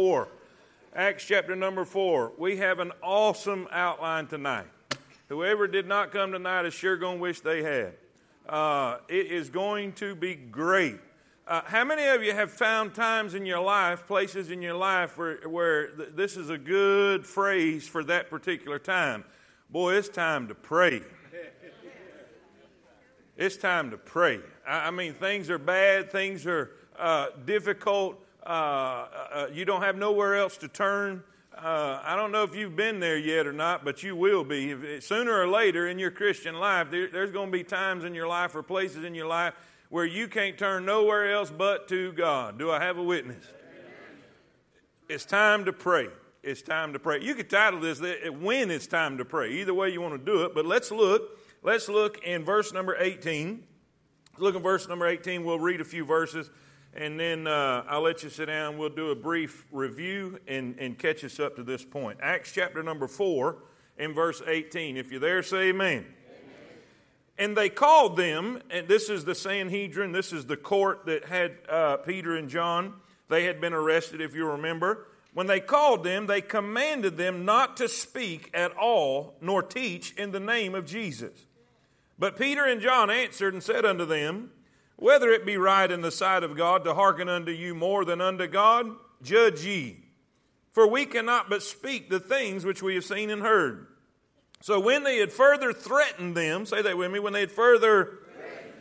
4. Acts chapter number 4. We have an awesome outline tonight. Whoever did not come tonight is sure going to wish they had. Uh, it is going to be great. Uh, how many of you have found times in your life, places in your life where, where th- this is a good phrase for that particular time? Boy, it's time to pray. It's time to pray. I, I mean, things are bad, things are uh, difficult. Uh, uh, you don't have nowhere else to turn. Uh, I don't know if you've been there yet or not, but you will be. If, sooner or later in your Christian life, there, there's going to be times in your life or places in your life where you can't turn nowhere else but to God. Do I have a witness? It's time to pray. It's time to pray. You could title this "When It's Time to Pray." Either way you want to do it, but let's look. Let's look in verse number 18. Look at verse number 18. We'll read a few verses and then uh, I'll let you sit down. We'll do a brief review and, and catch us up to this point. Acts chapter number 4 in verse 18. If you're there, say amen. amen. And they called them, and this is the Sanhedrin, this is the court that had uh, Peter and John. They had been arrested, if you remember. When they called them, they commanded them not to speak at all, nor teach in the name of Jesus. But Peter and John answered and said unto them, whether it be right in the sight of God to hearken unto you more than unto God, judge ye. For we cannot but speak the things which we have seen and heard. So when they had further threatened them, say that with me, when they had further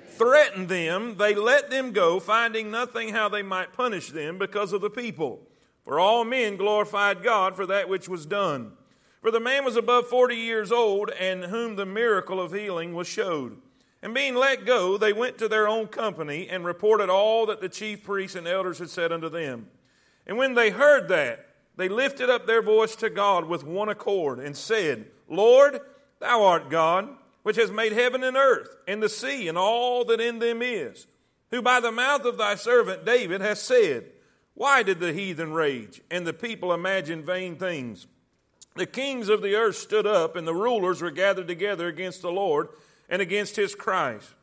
threatened them, they let them go, finding nothing how they might punish them because of the people. For all men glorified God for that which was done. For the man was above forty years old, and whom the miracle of healing was showed. And being let go, they went to their own company and reported all that the chief priests and elders had said unto them. And when they heard that, they lifted up their voice to God with one accord and said, Lord, thou art God, which has made heaven and earth, and the sea, and all that in them is, who by the mouth of thy servant David has said, Why did the heathen rage, and the people imagine vain things? The kings of the earth stood up, and the rulers were gathered together against the Lord and against his Christ.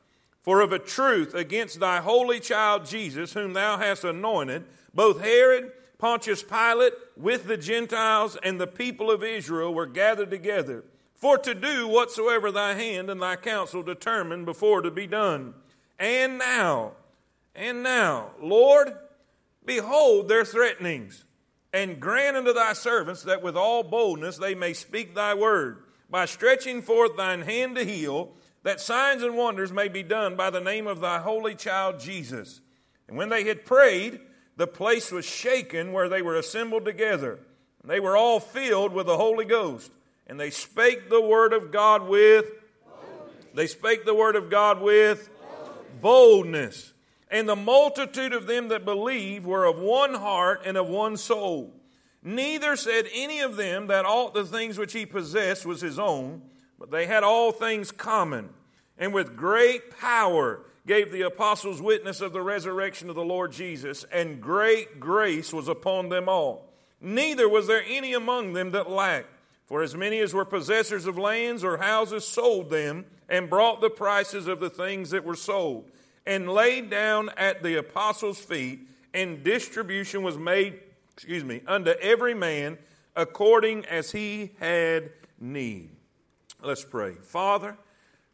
For of a truth, against thy holy child Jesus, whom thou hast anointed, both Herod, Pontius Pilate, with the Gentiles and the people of Israel were gathered together, for to do whatsoever thy hand and thy counsel determined before to be done. And now, and now, Lord, behold their threatenings, and grant unto thy servants that with all boldness they may speak thy word, by stretching forth thine hand to heal that signs and wonders may be done by the name of thy holy child Jesus. And when they had prayed, the place was shaken where they were assembled together. And they were all filled with the Holy Ghost. And they spake the word of God with. They spake the word of God with boldness. boldness. And the multitude of them that believed were of one heart and of one soul. Neither said any of them that all the things which he possessed was his own but they had all things common, and with great power gave the apostles witness of the resurrection of the Lord Jesus, and great grace was upon them all. Neither was there any among them that lacked. For as many as were possessors of lands or houses sold them, and brought the prices of the things that were sold, and laid down at the apostles' feet, and distribution was made, excuse me, unto every man according as he had need. Let's pray. Father,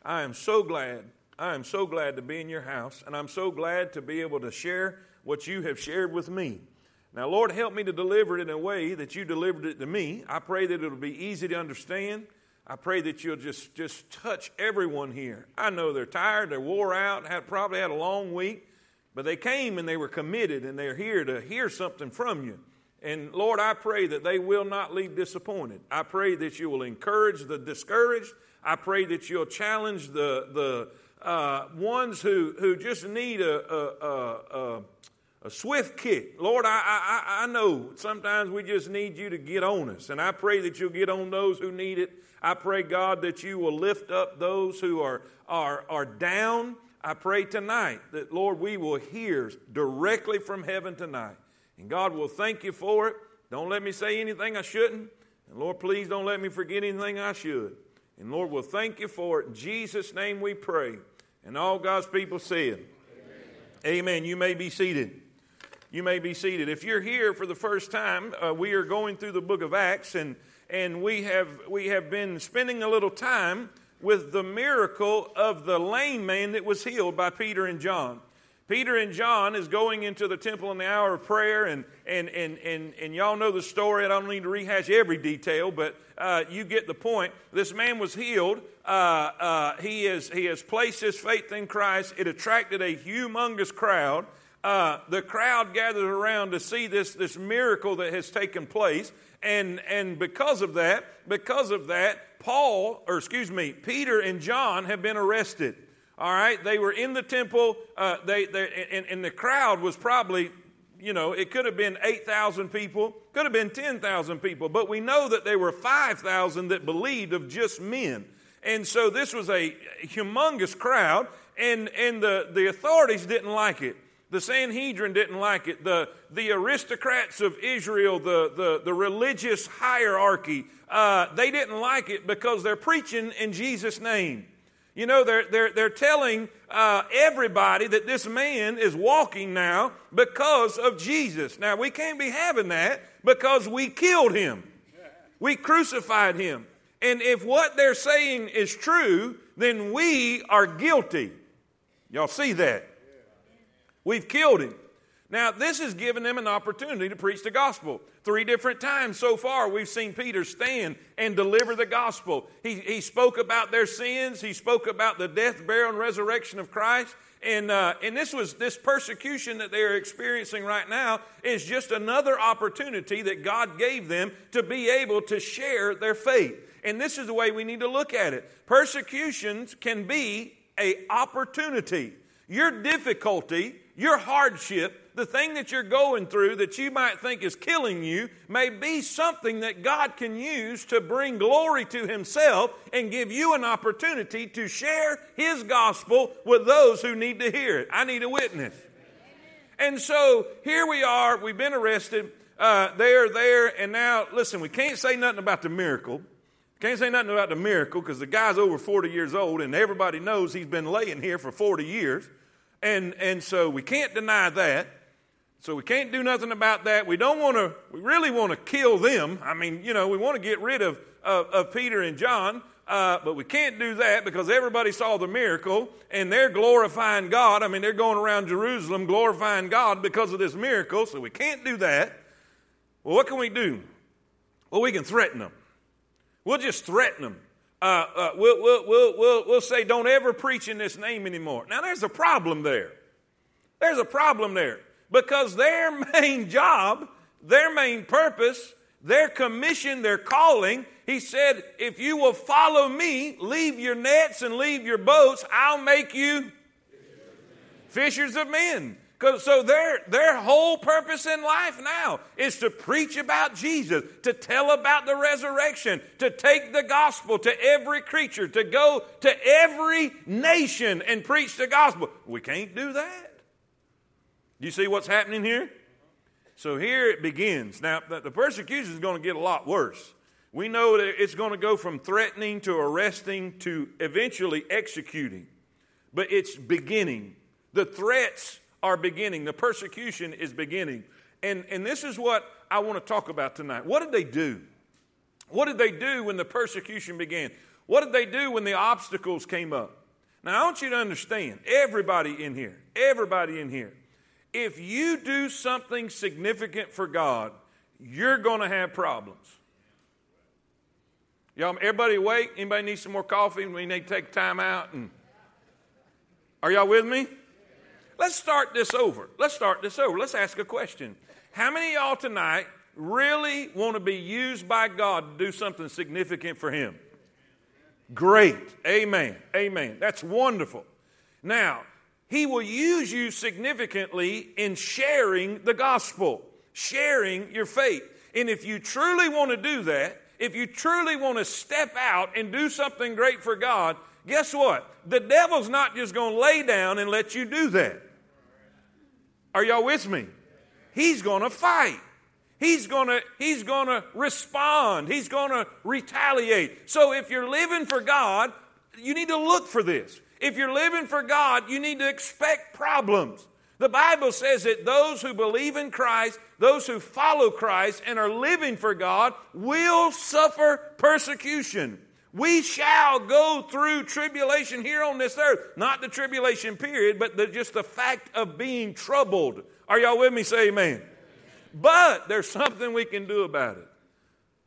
I am so glad. I am so glad to be in your house, and I'm so glad to be able to share what you have shared with me. Now, Lord, help me to deliver it in a way that you delivered it to me. I pray that it'll be easy to understand. I pray that you'll just, just touch everyone here. I know they're tired, they're wore out, had, probably had a long week, but they came and they were committed and they're here to hear something from you. And Lord, I pray that they will not leave disappointed. I pray that you will encourage the discouraged. I pray that you'll challenge the, the uh, ones who, who just need a, a, a, a swift kick. Lord, I, I, I know sometimes we just need you to get on us. And I pray that you'll get on those who need it. I pray, God, that you will lift up those who are, are, are down. I pray tonight that, Lord, we will hear directly from heaven tonight. And God will thank you for it. Don't let me say anything I shouldn't. And Lord, please don't let me forget anything I should. And Lord, we'll thank you for it. In Jesus' name we pray. And all God's people said, Amen. Amen. You may be seated. You may be seated. If you're here for the first time, uh, we are going through the book of Acts, and, and we, have, we have been spending a little time with the miracle of the lame man that was healed by Peter and John. Peter and John is going into the temple in the hour of prayer, and, and, and, and, and y'all know the story. I don't need to rehash every detail, but uh, you get the point. This man was healed. Uh, uh, he, is, he has placed his faith in Christ. It attracted a humongous crowd. Uh, the crowd gathers around to see this, this miracle that has taken place. And, and because of that, because of that, Paul, or excuse me, Peter and John have been arrested. All right, they were in the temple. Uh, they, they and, and, the crowd was probably, you know, it could have been eight thousand people, could have been ten thousand people, but we know that there were five thousand that believed of just men, and so this was a humongous crowd, and and the the authorities didn't like it. The Sanhedrin didn't like it. The, the aristocrats of Israel, the, the, the religious hierarchy, uh, they didn't like it because they're preaching in Jesus' name. You know, they're, they're, they're telling uh, everybody that this man is walking now because of Jesus. Now, we can't be having that because we killed him, we crucified him. And if what they're saying is true, then we are guilty. Y'all see that? We've killed him. Now, this has given them an opportunity to preach the gospel. Three different times so far, we've seen Peter stand and deliver the gospel. He, he spoke about their sins, he spoke about the death, burial, and resurrection of Christ. And, uh, and this was this persecution that they are experiencing right now is just another opportunity that God gave them to be able to share their faith. And this is the way we need to look at it. Persecutions can be a opportunity. Your difficulty, your hardship the thing that you're going through that you might think is killing you may be something that God can use to bring glory to Himself and give you an opportunity to share His gospel with those who need to hear it. I need a witness. And so here we are, we've been arrested. Uh, they're there, and now, listen, we can't say nothing about the miracle. Can't say nothing about the miracle because the guy's over 40 years old, and everybody knows he's been laying here for 40 years. And, and so we can't deny that. So we can't do nothing about that. We don't want to, we really want to kill them. I mean, you know, we want to get rid of, of, of Peter and John, uh, but we can't do that because everybody saw the miracle and they're glorifying God. I mean, they're going around Jerusalem glorifying God because of this miracle, so we can't do that. Well, what can we do? Well, we can threaten them. We'll just threaten them. Uh, uh, we'll, we'll, we'll, we'll, we'll say, don't ever preach in this name anymore. Now, there's a problem there. There's a problem there because their main job, their main purpose, their commission, their calling, he said, if you will follow me, leave your nets and leave your boats, I'll make you fishers of men. So their, their whole purpose in life now is to preach about Jesus, to tell about the resurrection, to take the gospel to every creature, to go to every nation and preach the gospel. We can't do that. Do you see what's happening here? So here it begins. Now, the persecution is going to get a lot worse. We know that it's going to go from threatening to arresting to eventually executing. But it's beginning. The threats are beginning. The persecution is beginning. And, and this is what I want to talk about tonight. What did they do? What did they do when the persecution began? What did they do when the obstacles came up? Now, I want you to understand everybody in here, everybody in here, if you do something significant for God, you're going to have problems. Y'all, everybody awake? Anybody need some more coffee? We need to take time out. And are y'all with me? Let's start this over. Let's start this over. Let's ask a question. How many y'all tonight really want to be used by God to do something significant for Him? Great. Amen. Amen. That's wonderful. Now, he will use you significantly in sharing the gospel, sharing your faith. And if you truly want to do that, if you truly want to step out and do something great for God, guess what? The devil's not just going to lay down and let you do that. Are y'all with me? He's going to fight. He's going to he's going to respond. He's going to retaliate. So if you're living for God, you need to look for this. If you're living for God, you need to expect problems. The Bible says that those who believe in Christ, those who follow Christ and are living for God, will suffer persecution. We shall go through tribulation here on this earth. Not the tribulation period, but the, just the fact of being troubled. Are y'all with me? Say amen. But there's something we can do about it.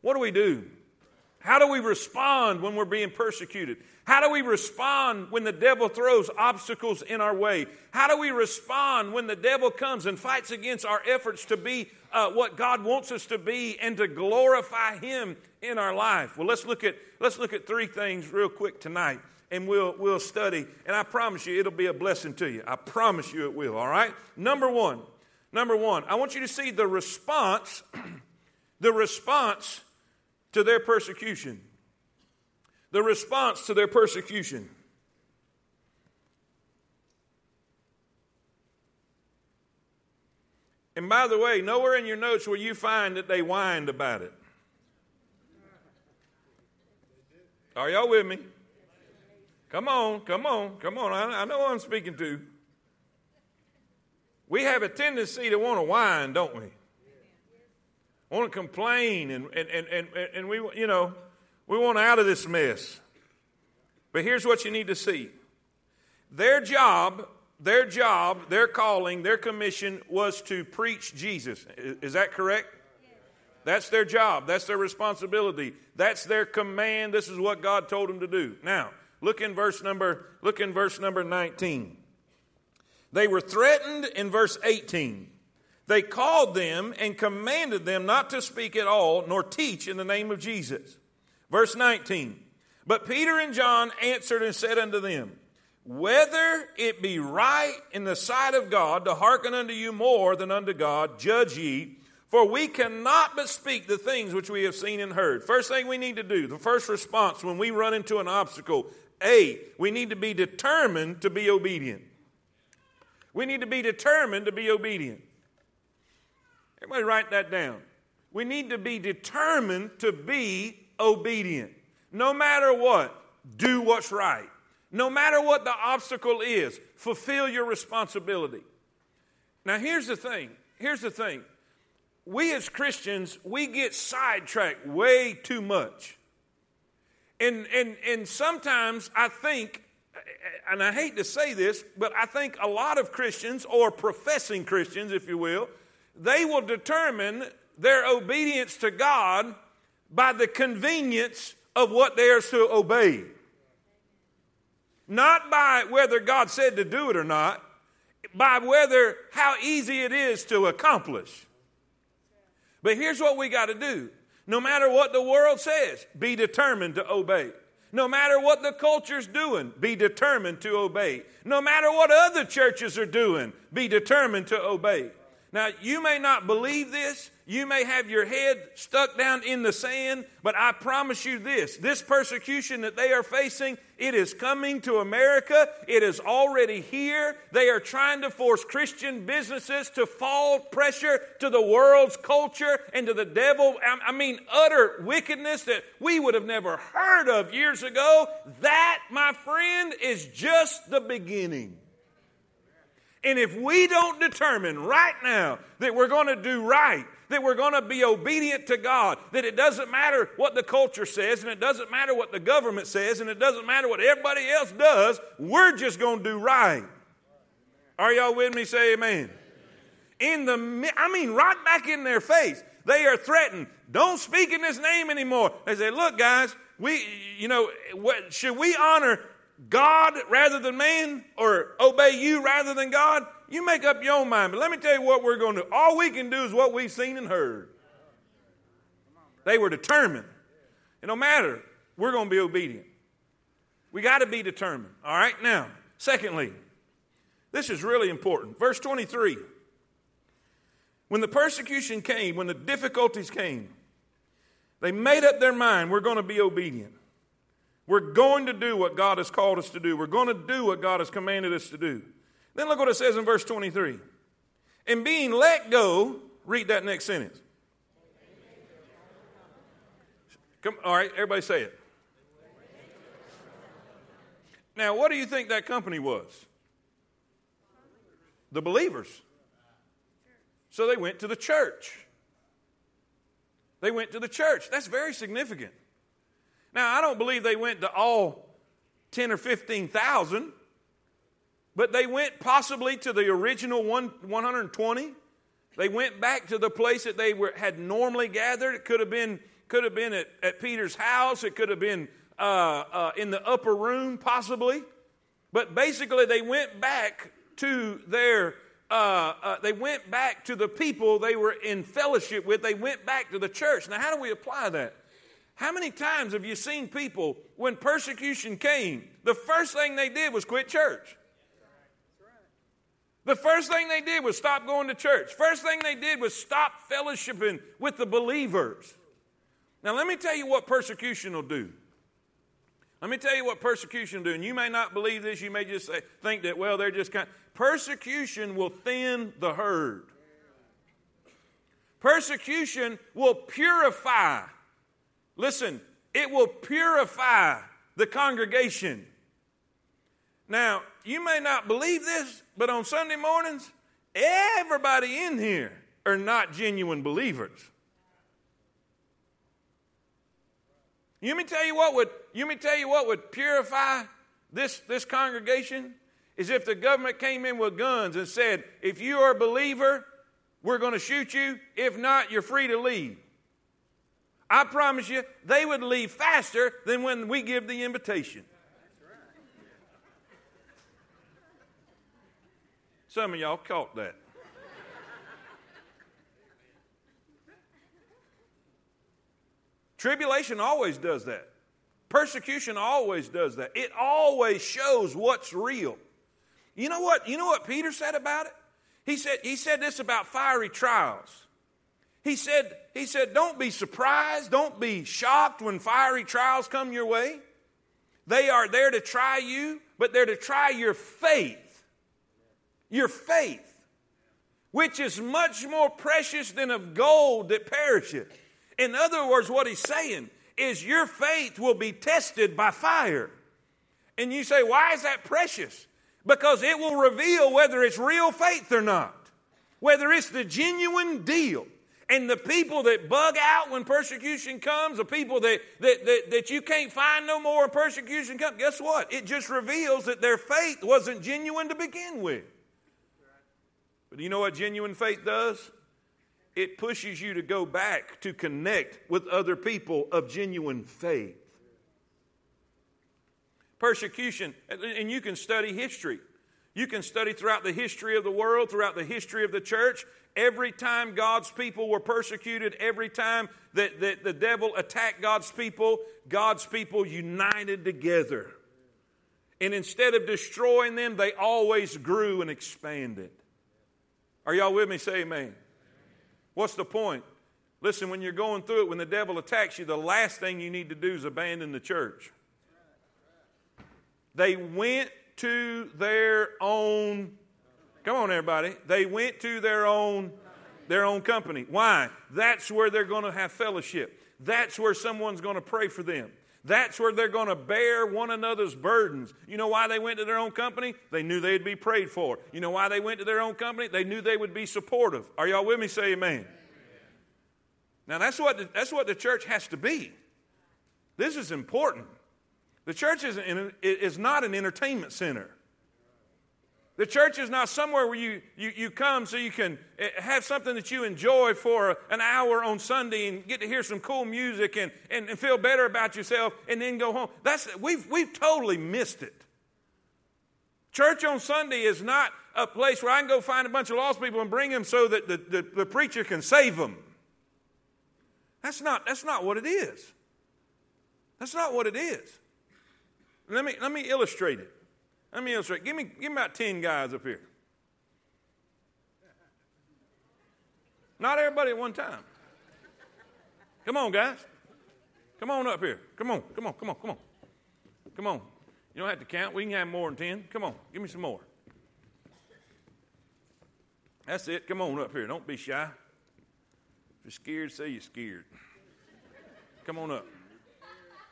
What do we do? How do we respond when we're being persecuted? How do we respond when the devil throws obstacles in our way? How do we respond when the devil comes and fights against our efforts to be uh, what God wants us to be and to glorify Him in our life? Well, let's look at let's look at three things real quick tonight, and we'll we'll study. And I promise you, it'll be a blessing to you. I promise you, it will. All right. Number one, number one, I want you to see the response, the response to their persecution the response to their persecution. And by the way, nowhere in your notes will you find that they whined about it. Are y'all with me? Come on, come on, come on. I, I know I'm speaking to. We have a tendency to want to whine, don't we? Want to complain and, and, and, and, and we, you know, we want out of this mess. But here's what you need to see their job, their job, their calling, their commission was to preach Jesus. Is that correct? That's their job. That's their responsibility. That's their command. This is what God told them to do. Now, look in verse number look in verse number 19. They were threatened in verse 18. They called them and commanded them not to speak at all nor teach in the name of Jesus. Verse 19 But Peter and John answered and said unto them, Whether it be right in the sight of God to hearken unto you more than unto God, judge ye. For we cannot but speak the things which we have seen and heard. First thing we need to do, the first response when we run into an obstacle, A, we need to be determined to be obedient. We need to be determined to be obedient. Everybody write that down. We need to be determined to be obedient. No matter what, do what's right. No matter what the obstacle is, fulfill your responsibility. Now, here's the thing. Here's the thing. We as Christians, we get sidetracked way too much. And, and, and sometimes I think, and I hate to say this, but I think a lot of Christians, or professing Christians, if you will, they will determine their obedience to God by the convenience of what they are to obey. Not by whether God said to do it or not, by whether how easy it is to accomplish. But here's what we got to do. No matter what the world says, be determined to obey. No matter what the culture's doing, be determined to obey. No matter what other churches are doing, be determined to obey. Now, you may not believe this, you may have your head stuck down in the sand, but I promise you this this persecution that they are facing, it is coming to America. It is already here. They are trying to force Christian businesses to fall pressure to the world's culture and to the devil. I mean, utter wickedness that we would have never heard of years ago. That, my friend, is just the beginning. And if we don't determine right now that we're going to do right, that we're going to be obedient to God, that it doesn't matter what the culture says, and it doesn't matter what the government says, and it doesn't matter what everybody else does, we're just going to do right. Are y'all with me? Say amen. In the, I mean, right back in their face, they are threatened. Don't speak in this name anymore. They say, look, guys, we, you know, what, should we honor God rather than man or obey you rather than God? You make up your own mind. But let me tell you what we're going to do. All we can do is what we've seen and heard. They were determined. It no matter, we're going to be obedient. We got to be determined. All right, now, secondly, this is really important. Verse 23. When the persecution came, when the difficulties came, they made up their mind we're going to be obedient. We're going to do what God has called us to do. We're going to do what God has commanded us to do. Then look what it says in verse 23. And being let go, read that next sentence. Come, all right, everybody say it. Now, what do you think that company was? the believers. So they went to the church. They went to the church. That's very significant. Now, I don't believe they went to all 10 or 15,000, but they went possibly to the original one, 120. They went back to the place that they were, had normally gathered. It could have been, could have been at, at Peter's house, it could have been uh, uh, in the upper room, possibly. But basically, they went back to their uh, uh, they went back to the people they were in fellowship with. They went back to the church. Now, how do we apply that? How many times have you seen people, when persecution came, the first thing they did was quit church? The first thing they did was stop going to church. First thing they did was stop fellowshipping with the believers. Now, let me tell you what persecution will do. Let me tell you what persecution will do. And you may not believe this. You may just say, think that, well, they're just kind of. Persecution will thin the herd. Persecution will purify. Listen, it will purify the congregation. Now, you may not believe this, but on Sunday mornings, everybody in here are not genuine believers. You me tell you what would you me tell you what would purify this, this congregation? is if the government came in with guns and said, if you are a believer, we're going to shoot you. If not, you're free to leave. I promise you, they would leave faster than when we give the invitation. Some of y'all caught that. Tribulation always does that. Persecution always does that. It always shows what's real. You know what? You know what Peter said about it? He said, he said this about fiery trials. He said, he said, don't be surprised, don't be shocked when fiery trials come your way. They are there to try you, but they're to try your faith. Your faith, which is much more precious than of gold that perisheth. In other words, what he's saying is your faith will be tested by fire. And you say, why is that precious? because it will reveal whether it's real faith or not, whether it's the genuine deal. And the people that bug out when persecution comes, the people that, that, that, that you can't find no more when persecution comes, guess what? It just reveals that their faith wasn't genuine to begin with. But you know what genuine faith does? It pushes you to go back to connect with other people of genuine faith persecution. And you can study history. You can study throughout the history of the world, throughout the history of the church. Every time God's people were persecuted, every time that, that the devil attacked God's people, God's people united together. And instead of destroying them, they always grew and expanded. Are y'all with me? Say amen. What's the point? Listen, when you're going through it, when the devil attacks you, the last thing you need to do is abandon the church. They went to their own Come on everybody. They went to their own their own company. Why? That's where they're going to have fellowship. That's where someone's going to pray for them. That's where they're going to bear one another's burdens. You know why they went to their own company? They knew they'd be prayed for. You know why they went to their own company? They knew they would be supportive. Are y'all with me? Say amen. amen. Now that's what the, that's what the church has to be. This is important. The church is, is not an entertainment center. The church is not somewhere where you, you, you come so you can eh, have something that you enjoy for an hour on Sunday and get to hear some cool music and, and, and feel better about yourself and then go home. That's, we've, we've totally missed it. Church on Sunday is not a place where I can go find a bunch of lost people and bring them so that the, the, the preacher can save them. That's not, that's not what it is. That's not what it is. Let me, let me illustrate it. Let me illustrate. Give me, give me about 10 guys up here. Not everybody at one time. Come on, guys. Come on up here. Come on, come on, come on, come on. Come on. You don't have to count. We can have more than 10. Come on, give me some more. That's it. Come on up here. Don't be shy. If you're scared, say you're scared. Come on up.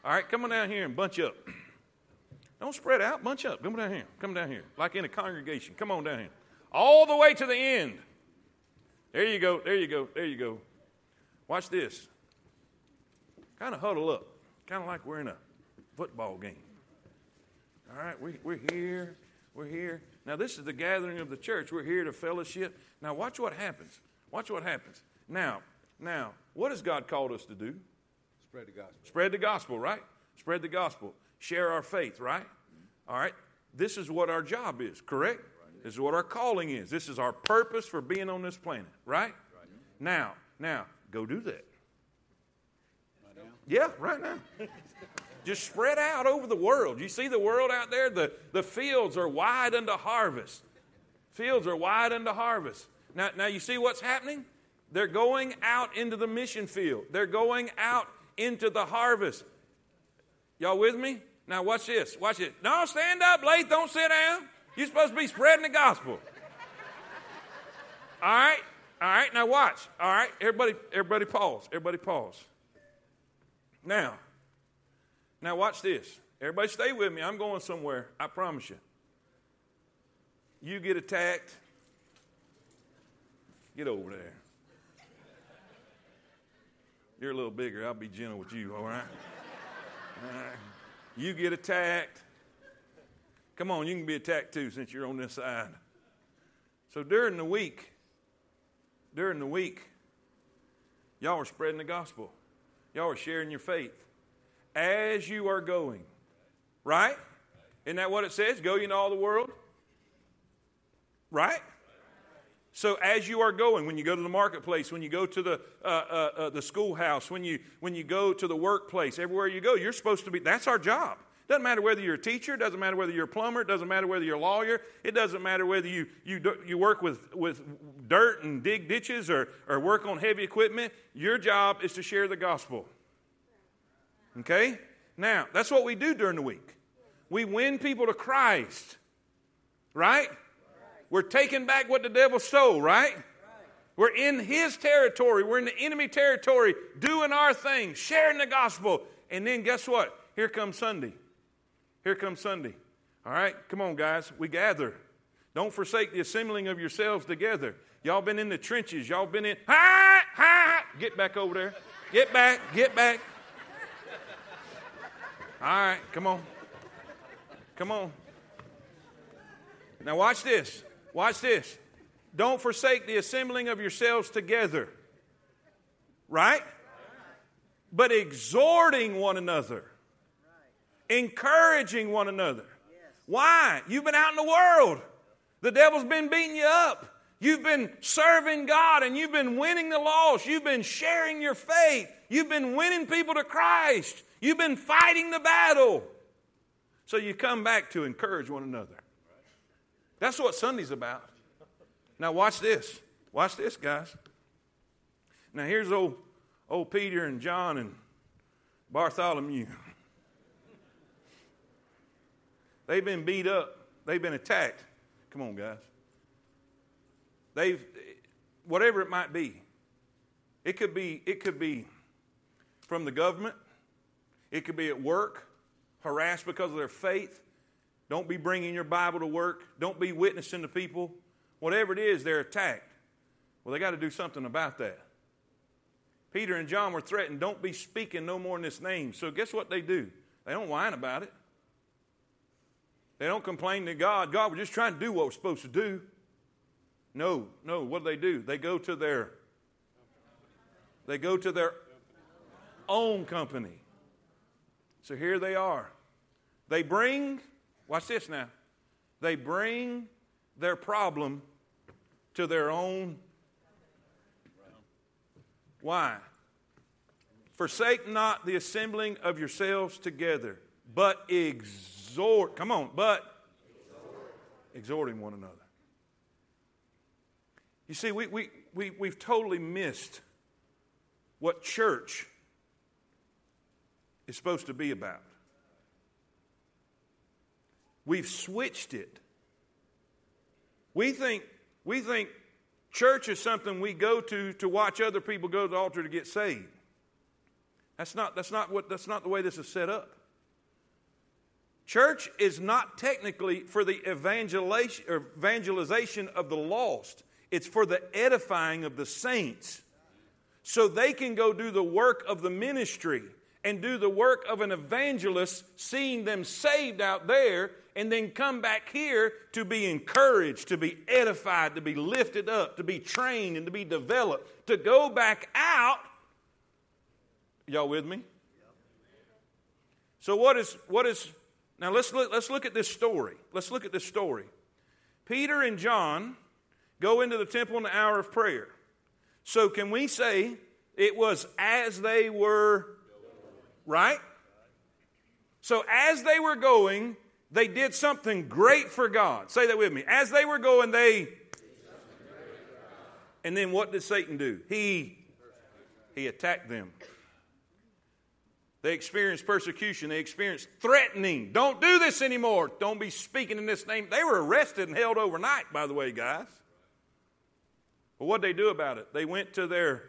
All right, come on down here and bunch up. Don't spread out, bunch up. Come down here. Come down here. Like in a congregation. Come on down here. all the way to the end. There you go, there you go, there you go. Watch this. Kind of huddle up, kind of like we're in a football game. All right, we, we're here, we're here. Now, this is the gathering of the church. We're here to fellowship. Now, watch what happens. Watch what happens. Now, now, what has God called us to do? Spread the gospel. Spread the gospel, right? Spread the gospel. Share our faith, right? All right. This is what our job is, correct? This is what our calling is. This is our purpose for being on this planet, right? Now, now, go do that. Yeah, right now. Just spread out over the world. You see the world out there? The, the fields are wide unto harvest. Fields are wide unto harvest. Now, now you see what's happening? They're going out into the mission field. They're going out into the harvest. Y'all with me? Now watch this. Watch it. No, stand up, Lath. Don't sit down. You're supposed to be spreading the gospel. All right? All right, now watch. All right, everybody, everybody pause. Everybody pause. Now, now watch this. Everybody stay with me. I'm going somewhere. I promise you. You get attacked. Get over there. You're a little bigger. I'll be gentle with you, all right? All right. You get attacked. Come on, you can be attacked too since you're on this side. So during the week, during the week, y'all are spreading the gospel. Y'all are sharing your faith as you are going. Right? Isn't that what it says? Go into all the world? Right? So as you are going, when you go to the marketplace, when you go to the uh, uh, uh, the schoolhouse, when you when you go to the workplace, everywhere you go, you're supposed to be. That's our job. Doesn't matter whether you're a teacher, doesn't matter whether you're a plumber, doesn't matter whether you're a lawyer, it doesn't matter whether you, you, you work with, with dirt and dig ditches or, or work on heavy equipment. Your job is to share the gospel. Okay? Now, that's what we do during the week. We win people to Christ. Right? We're taking back what the devil stole, right? We're in his territory. We're in the enemy territory, doing our thing, sharing the gospel. And then guess what? Here comes Sunday. Here comes Sunday. All right, come on, guys. We gather. Don't forsake the assembling of yourselves together. Y'all been in the trenches. Y'all been in. Ha, ha. Get back over there. Get back. Get back. All right, come on. Come on. Now, watch this. Watch this. Don't forsake the assembling of yourselves together. Right? But exhorting one another, encouraging one another. Why? You've been out in the world. The devil's been beating you up. You've been serving God and you've been winning the lost. You've been sharing your faith. You've been winning people to Christ. You've been fighting the battle. So you come back to encourage one another. That's what Sunday's about. Now, watch this. Watch this, guys. Now, here's old, old Peter and John and Bartholomew. They've been beat up, they've been attacked. Come on, guys. They've, whatever it might be, it could be, it could be from the government, it could be at work, harassed because of their faith. Don't be bringing your Bible to work. Don't be witnessing to people. Whatever it is, they're attacked. Well, they got to do something about that. Peter and John were threatened, don't be speaking no more in this name. So, guess what they do? They don't whine about it. They don't complain to God. God, we're just trying to do what we're supposed to do. No, no. What do they do? They go to their they go to their own company. So here they are. They bring, watch this now, they bring their problem to their own. Why? Forsake not the assembling of yourselves together, but exhort. Come on, but exhort. exhorting one another. You see, we, we, we, we've totally missed what church is supposed to be about. We've switched it. We think, we think church is something we go to to watch other people go to the altar to get saved. That's not, that's not, what, that's not the way this is set up. Church is not technically for the evangelization of the lost, it's for the edifying of the saints. So they can go do the work of the ministry and do the work of an evangelist, seeing them saved out there, and then come back here to be encouraged, to be edified, to be lifted up, to be trained, and to be developed, to go back out. Y'all with me? So what is what is now let's look, let's look at this story. Let's look at this story. Peter and John go into the temple in the hour of prayer. So can we say it was as they were right? So as they were going, they did something great for God. Say that with me. As they were going, they and then what did Satan do? He he attacked them. They experienced persecution. They experienced threatening. Don't do this anymore. Don't be speaking in this name. They were arrested and held overnight, by the way, guys. But what did they do about it? They went to their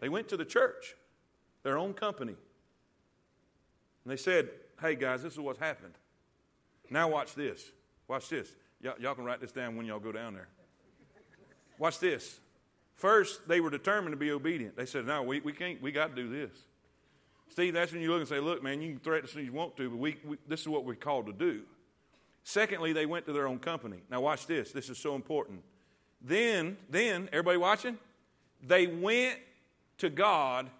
they went to the church, their own company. And they said, Hey guys, this is what's happened. Now watch this. Watch this. Y'all, y'all can write this down when y'all go down there. Watch this. First, they were determined to be obedient. They said, No, we, we can't, we got to do this. Steve, that's when you look and say, look, man, you can threaten as soon as you want to, but we, we, this is what we're called to do. Secondly, they went to their own company. Now, watch this. This is so important. Then, then, everybody watching? They went to God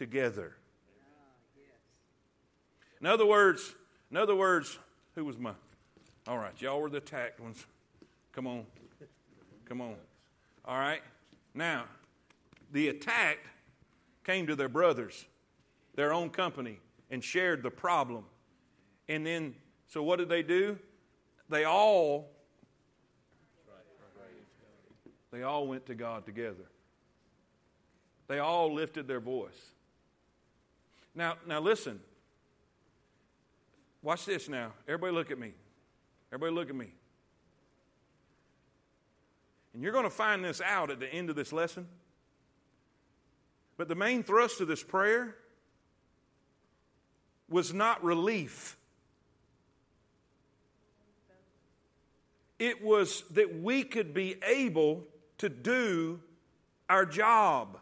together. In other words, in other words, who was my? All right, y'all were the attacked ones. Come on, come on. All right. Now, the attacked came to their brothers their own company and shared the problem. And then, so what did they do? They all they all went to God together. They all lifted their voice. Now, now listen. Watch this now. Everybody look at me. Everybody look at me. And you're going to find this out at the end of this lesson. But the main thrust of this prayer was not relief. It was that we could be able to do our job.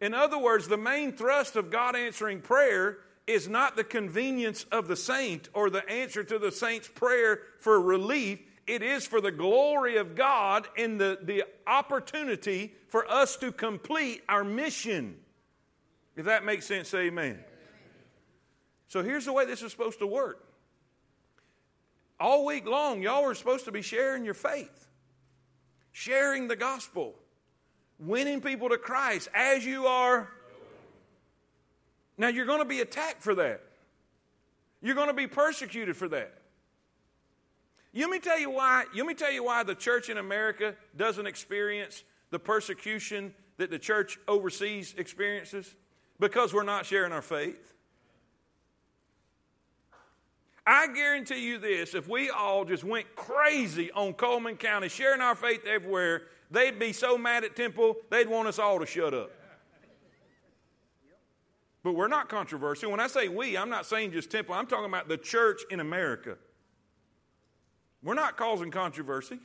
In other words, the main thrust of God answering prayer is not the convenience of the saint or the answer to the saint's prayer for relief. It is for the glory of God and the, the opportunity for us to complete our mission. If that makes sense, amen. So here's the way this is supposed to work. All week long, y'all are supposed to be sharing your faith, sharing the gospel, winning people to Christ as you are. Now, you're going to be attacked for that. You're going to be persecuted for that. Let me tell you why. Let me tell you why the church in America doesn't experience the persecution that the church overseas experiences. Because we're not sharing our faith. I guarantee you this if we all just went crazy on Coleman County, sharing our faith everywhere, they'd be so mad at Temple, they'd want us all to shut up. But we're not controversial. When I say we, I'm not saying just Temple, I'm talking about the church in America. We're not causing controversy.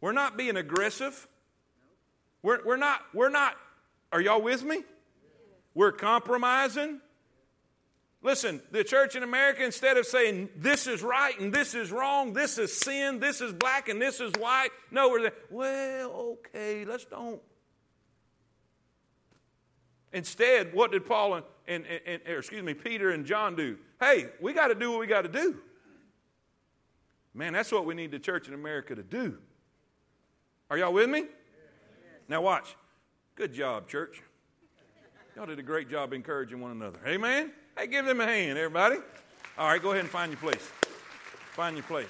We're not being aggressive. We're, we're, not, we're not, are y'all with me? We're compromising. Listen, the church in America, instead of saying this is right and this is wrong, this is sin, this is black and this is white, no, we're like, well, okay, let's don't. Instead, what did Paul and, and, and excuse me, Peter and John do? Hey, we got to do what we got to do. Man, that's what we need the church in America to do. Are y'all with me? Now, watch. Good job, church. Y'all did a great job encouraging one another. Amen? Hey, give them a hand, everybody. All right, go ahead and find your place. Find your place.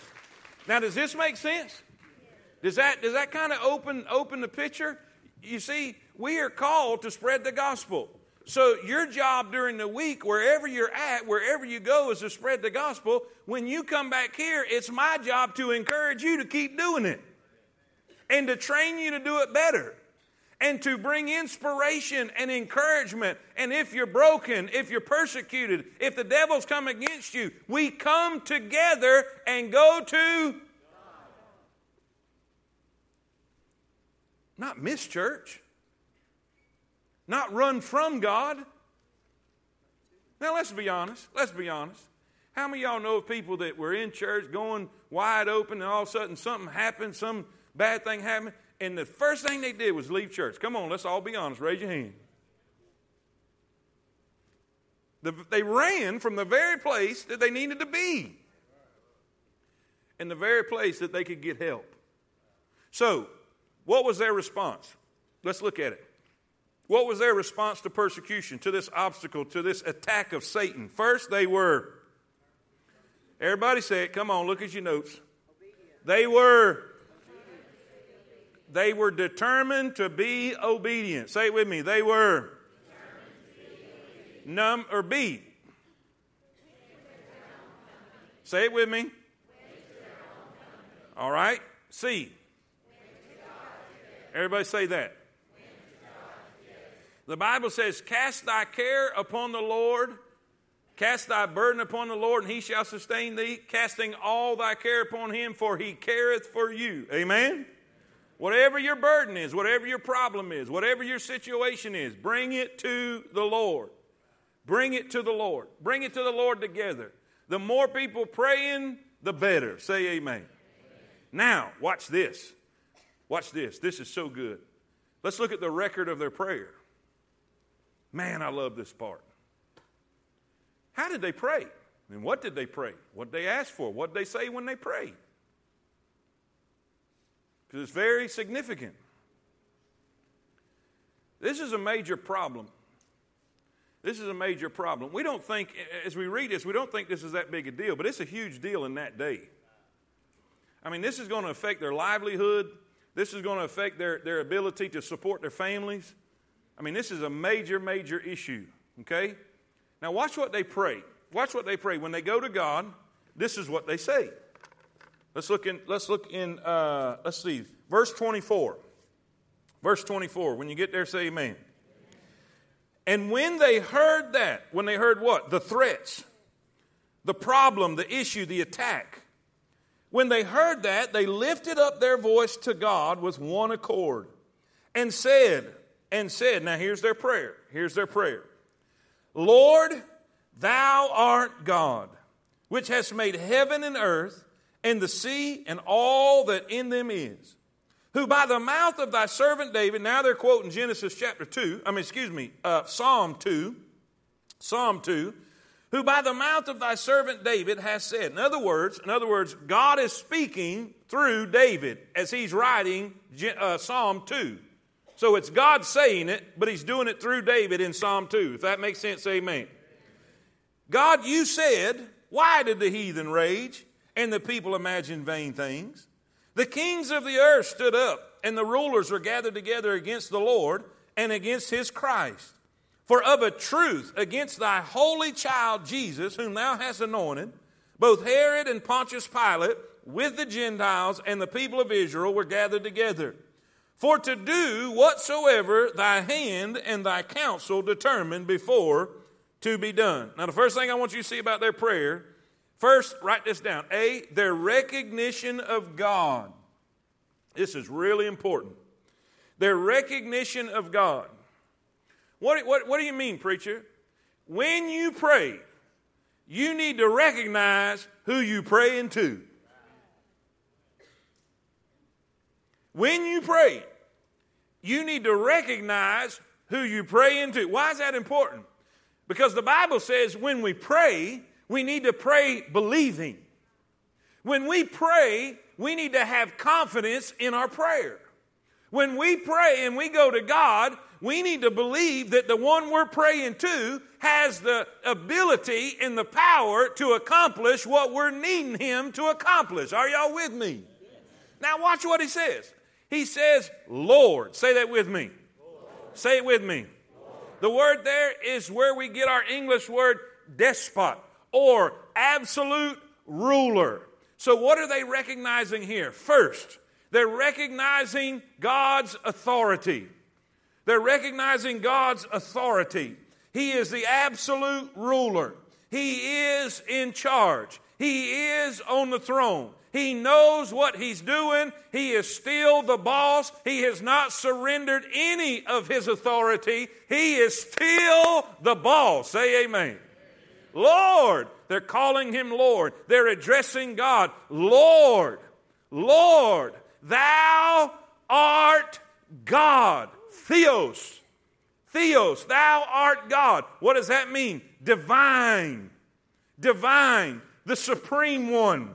Now, does this make sense? Does that, does that kind of open, open the picture? You see, we are called to spread the gospel. So, your job during the week, wherever you're at, wherever you go, is to spread the gospel. When you come back here, it's my job to encourage you to keep doing it and to train you to do it better and to bring inspiration and encouragement. And if you're broken, if you're persecuted, if the devil's come against you, we come together and go to not miss church, not run from God. Now, let's be honest. Let's be honest. How many y'all know of people that were in church going wide open and all of a sudden something happened, some bad thing happened, and the first thing they did was leave church? Come on, let's all be honest. Raise your hand. The, they ran from the very place that they needed to be, in the very place that they could get help. So, what was their response? Let's look at it. What was their response to persecution, to this obstacle, to this attack of Satan? First, they were, everybody say it, come on, look at your notes. They were, they were determined to be obedient. Say it with me. They were, num or B. Say it with me. All right. C. Everybody say that. The Bible says, Cast thy care upon the Lord, cast thy burden upon the Lord, and he shall sustain thee, casting all thy care upon him, for he careth for you. Amen? Whatever your burden is, whatever your problem is, whatever your situation is, bring it to the Lord. Bring it to the Lord. Bring it to the Lord together. The more people praying, the better. Say amen. amen. Now, watch this. Watch this. This is so good. Let's look at the record of their prayer. Man, I love this part. How did they pray? And what did they pray? What did they ask for? What did they say when they prayed? Because it's very significant. This is a major problem. This is a major problem. We don't think, as we read this, we don't think this is that big a deal, but it's a huge deal in that day. I mean, this is going to affect their livelihood. This is going to affect their, their ability to support their families. I mean, this is a major, major issue, okay? Now, watch what they pray. Watch what they pray. When they go to God, this is what they say. Let's look in, let's look in, uh, let's see, verse 24. Verse 24. When you get there, say amen. And when they heard that, when they heard what? The threats, the problem, the issue, the attack. When they heard that, they lifted up their voice to God with one accord and said, and said, now here's their prayer. Here's their prayer. Lord, thou art God, which hast made heaven and earth, and the sea, and all that in them is. Who by the mouth of thy servant David, now they're quoting Genesis chapter 2, I mean, excuse me, uh, Psalm 2, Psalm 2, who by the mouth of thy servant David has said. In other words, in other words, God is speaking through David as he's writing uh, Psalm 2. So it's God saying it, but he's doing it through David in Psalm 2. If that makes sense, amen. God, you said, why did the heathen rage and the people imagined vain things? The kings of the earth stood up, and the rulers were gathered together against the Lord and against his Christ. For of a truth, against thy holy child Jesus, whom thou hast anointed, both Herod and Pontius Pilate, with the Gentiles and the people of Israel, were gathered together for to do whatsoever thy hand and thy counsel determined before to be done. Now, the first thing I want you to see about their prayer, first, write this down. A, their recognition of God. This is really important. Their recognition of God. What, what, what do you mean, preacher? When you pray, you need to recognize who you praying to. When you pray, you need to recognize who you pray into. Why is that important? Because the Bible says when we pray, we need to pray believing. When we pray, we need to have confidence in our prayer. When we pray and we go to God, we need to believe that the one we're praying to has the ability and the power to accomplish what we're needing him to accomplish. Are y'all with me? Now, watch what he says. He says, Lord. Say that with me. Lord. Say it with me. Lord. The word there is where we get our English word despot or absolute ruler. So, what are they recognizing here? First, they're recognizing God's authority. They're recognizing God's authority. He is the absolute ruler. He is in charge. He is on the throne. He knows what he's doing. He is still the boss. He has not surrendered any of his authority. He is still the boss. Say amen. Lord. They're calling him Lord. They're addressing God. Lord, Lord, thou art God. Theos. Theos, thou art God. What does that mean? Divine. Divine. The supreme one.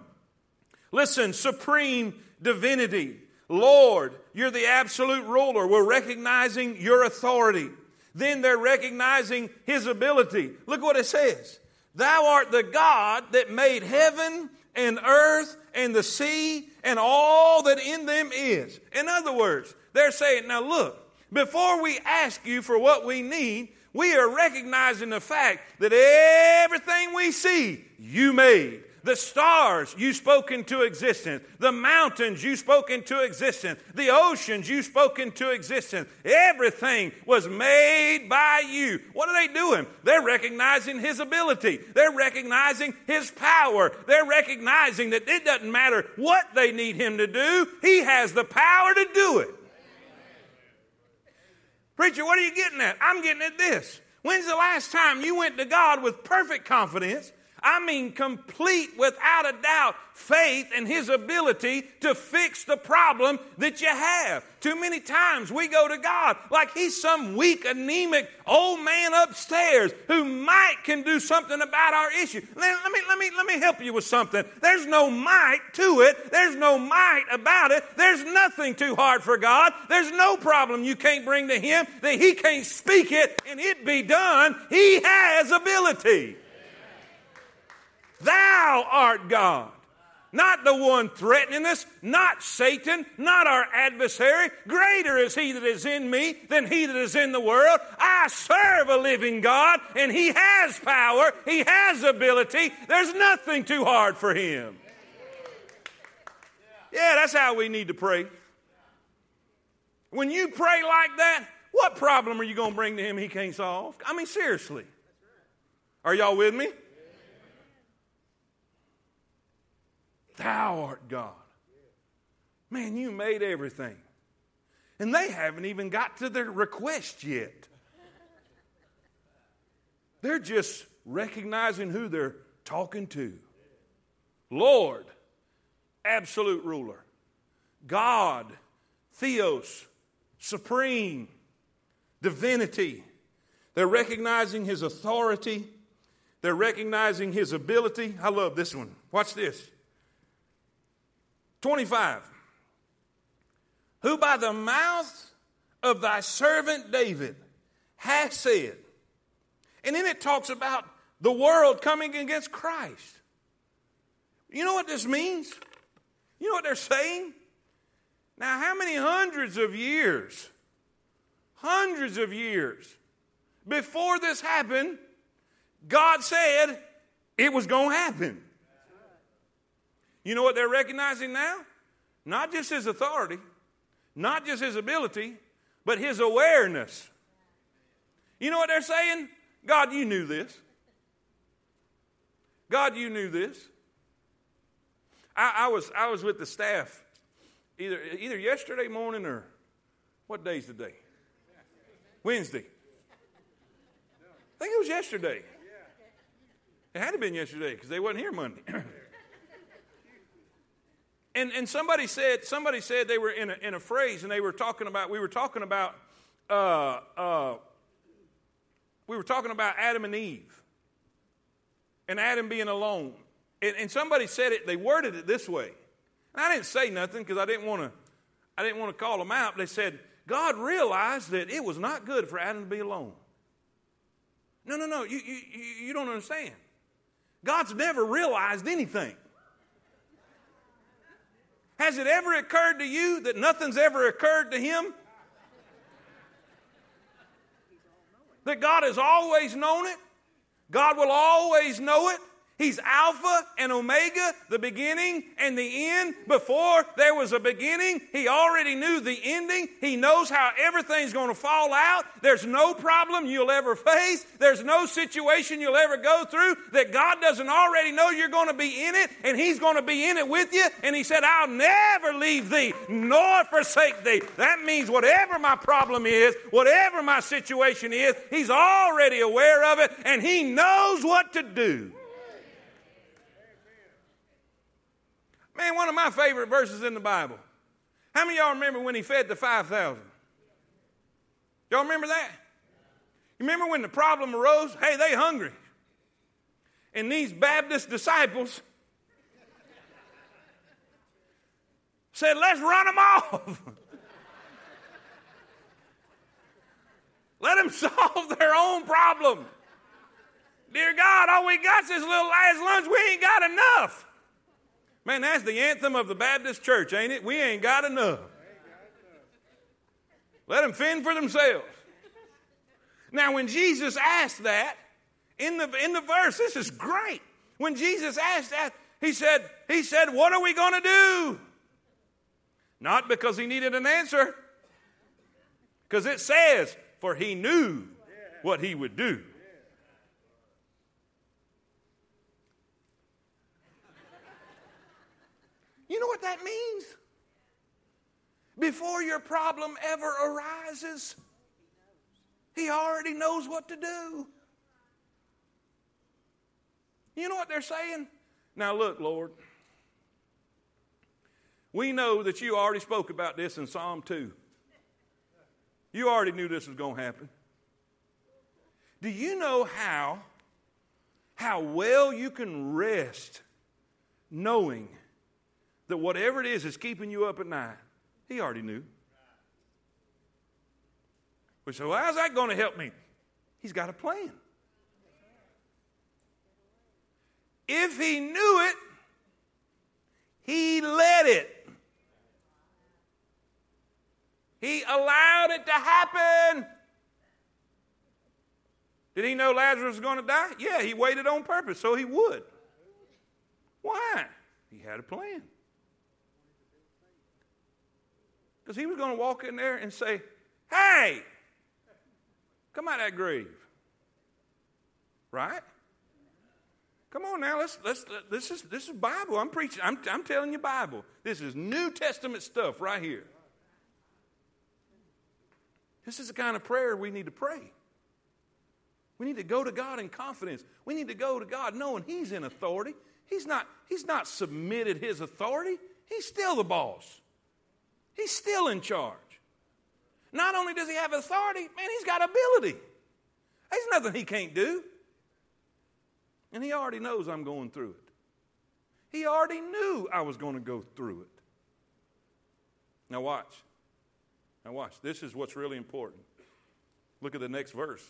Listen, supreme divinity. Lord, you're the absolute ruler. We're recognizing your authority. Then they're recognizing his ability. Look what it says. Thou art the God that made heaven and earth and the sea and all that in them is. In other words, they're saying, now look, before we ask you for what we need, we are recognizing the fact that everything we see, you made. The stars you spoke into existence. The mountains you spoke into existence. The oceans you spoke into existence. Everything was made by you. What are they doing? They're recognizing His ability. They're recognizing His power. They're recognizing that it doesn't matter what they need Him to do, He has the power to do it. Preacher, what are you getting at? I'm getting at this. When's the last time you went to God with perfect confidence I mean, complete, without a doubt, faith in His ability to fix the problem that you have. Too many times we go to God like He's some weak, anemic old man upstairs who might can do something about our issue. Let, let, me, let, me, let me help you with something. There's no might to it, there's no might about it. There's nothing too hard for God. There's no problem you can't bring to Him that He can't speak it and it be done. He has ability. Thou art God. Not the one threatening us, not Satan, not our adversary. Greater is he that is in me than he that is in the world. I serve a living God, and he has power, he has ability. There's nothing too hard for him. Yeah, that's how we need to pray. When you pray like that, what problem are you going to bring to him he can't solve? I mean, seriously. Are y'all with me? Thou art God. Man, you made everything. And they haven't even got to their request yet. They're just recognizing who they're talking to. Lord, absolute ruler. God, Theos, supreme, divinity. They're recognizing his authority. They're recognizing his ability. I love this one. Watch this. 25. Who by the mouth of thy servant David hath said, and then it talks about the world coming against Christ. You know what this means? You know what they're saying? Now, how many hundreds of years, hundreds of years before this happened, God said it was going to happen? You know what they're recognizing now? Not just his authority, not just his ability, but his awareness. You know what they're saying? God, you knew this. God, you knew this. I, I was, I was with the staff either, either yesterday morning or what day's the day? Wednesday. I think it was yesterday. It had to have been yesterday because they wasn't here Monday. And, and somebody said somebody said they were in a, in a phrase and they were talking about we were talking about uh, uh, we were talking about Adam and Eve and Adam being alone. And, and somebody said it, they worded it this way. And I didn't say nothing because I didn't want to I didn't want to call them out. They said, God realized that it was not good for Adam to be alone. No, no, no, you, you, you don't understand. God's never realized anything. Has it ever occurred to you that nothing's ever occurred to him? That God has always known it, God will always know it. He's Alpha and Omega, the beginning and the end. Before there was a beginning, He already knew the ending. He knows how everything's going to fall out. There's no problem you'll ever face. There's no situation you'll ever go through that God doesn't already know you're going to be in it, and He's going to be in it with you. And He said, I'll never leave thee nor forsake thee. That means whatever my problem is, whatever my situation is, He's already aware of it, and He knows what to do. Man, one of my favorite verses in the Bible. How many y'all remember when he fed the 5,000? Y'all remember that? You remember when the problem arose? Hey, they hungry. And these Baptist disciples said, let's run them off. Let them solve their own problem. Dear God, all we got is this little last lunch. We ain't got enough. Man, that's the anthem of the Baptist church, ain't it? We ain't got enough. Let them fend for themselves. Now, when Jesus asked that, in the, in the verse, this is great. When Jesus asked that, he said, he said, What are we going to do? Not because he needed an answer, because it says, For he knew what he would do. You know what that means? Before your problem ever arises, He already knows what to do. You know what they're saying? Now, look, Lord, we know that you already spoke about this in Psalm 2. You already knew this was going to happen. Do you know how, how well you can rest knowing that whatever it is that's keeping you up at night, he already knew. We say, well, how's that going to help me? He's got a plan. If he knew it, he let it. He allowed it to happen. Did he know Lazarus was going to die? Yeah, he waited on purpose so he would. Why? He had a plan. Because he was going to walk in there and say, Hey, come out of that grave. Right? Come on now, let's, let's, this, is, this is Bible. I'm preaching, I'm, I'm telling you Bible. This is New Testament stuff right here. This is the kind of prayer we need to pray. We need to go to God in confidence. We need to go to God knowing He's in authority. He's not, he's not submitted His authority, He's still the boss. He's still in charge. Not only does he have authority, man, he's got ability. There's nothing he can't do. And he already knows I'm going through it. He already knew I was going to go through it. Now, watch. Now, watch. This is what's really important. Look at the next verse.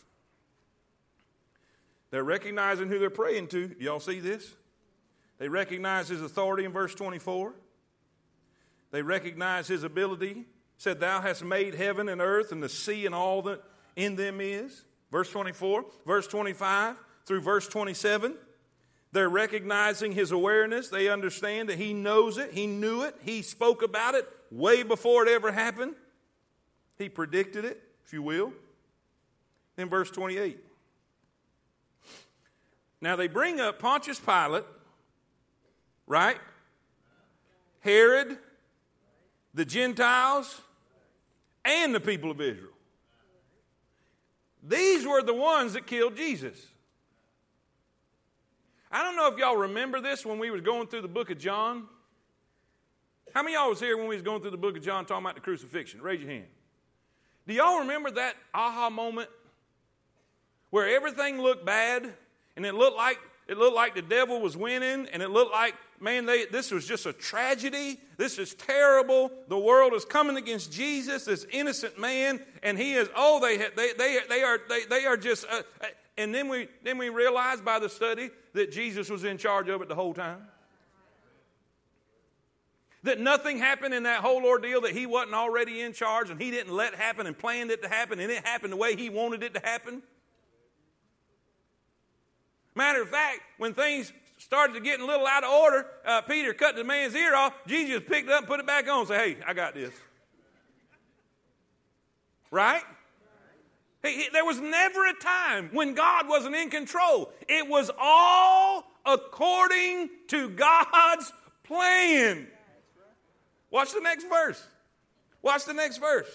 They're recognizing who they're praying to. Y'all see this? They recognize his authority in verse 24. They recognized his ability, said, Thou hast made heaven and earth and the sea and all that in them is. Verse 24, verse 25 through verse 27. They're recognizing his awareness. They understand that he knows it, he knew it, he spoke about it way before it ever happened. He predicted it, if you will. Then verse 28. Now they bring up Pontius Pilate, right? Herod, the Gentiles, and the people of Israel. These were the ones that killed Jesus. I don't know if y'all remember this when we was going through the book of John. How many y'all was here when we was going through the book of John talking about the crucifixion? Raise your hand. Do y'all remember that aha moment where everything looked bad and it looked like it looked like the devil was winning and it looked like man, they, this was just a tragedy. This is terrible. The world is coming against Jesus, this innocent man, and he is, oh, they, they, they, they, are, they, they are just, uh, uh, and then we, then we realized by the study that Jesus was in charge of it the whole time. That nothing happened in that whole ordeal that he wasn't already in charge and he didn't let happen and planned it to happen and it happened the way he wanted it to happen. Matter of fact, when things started to getting a little out of order, uh, Peter cut the man's ear off. Jesus picked it up and put it back on and said, Hey, I got this. Right? He, he, there was never a time when God wasn't in control. It was all according to God's plan. Watch the next verse. Watch the next verse.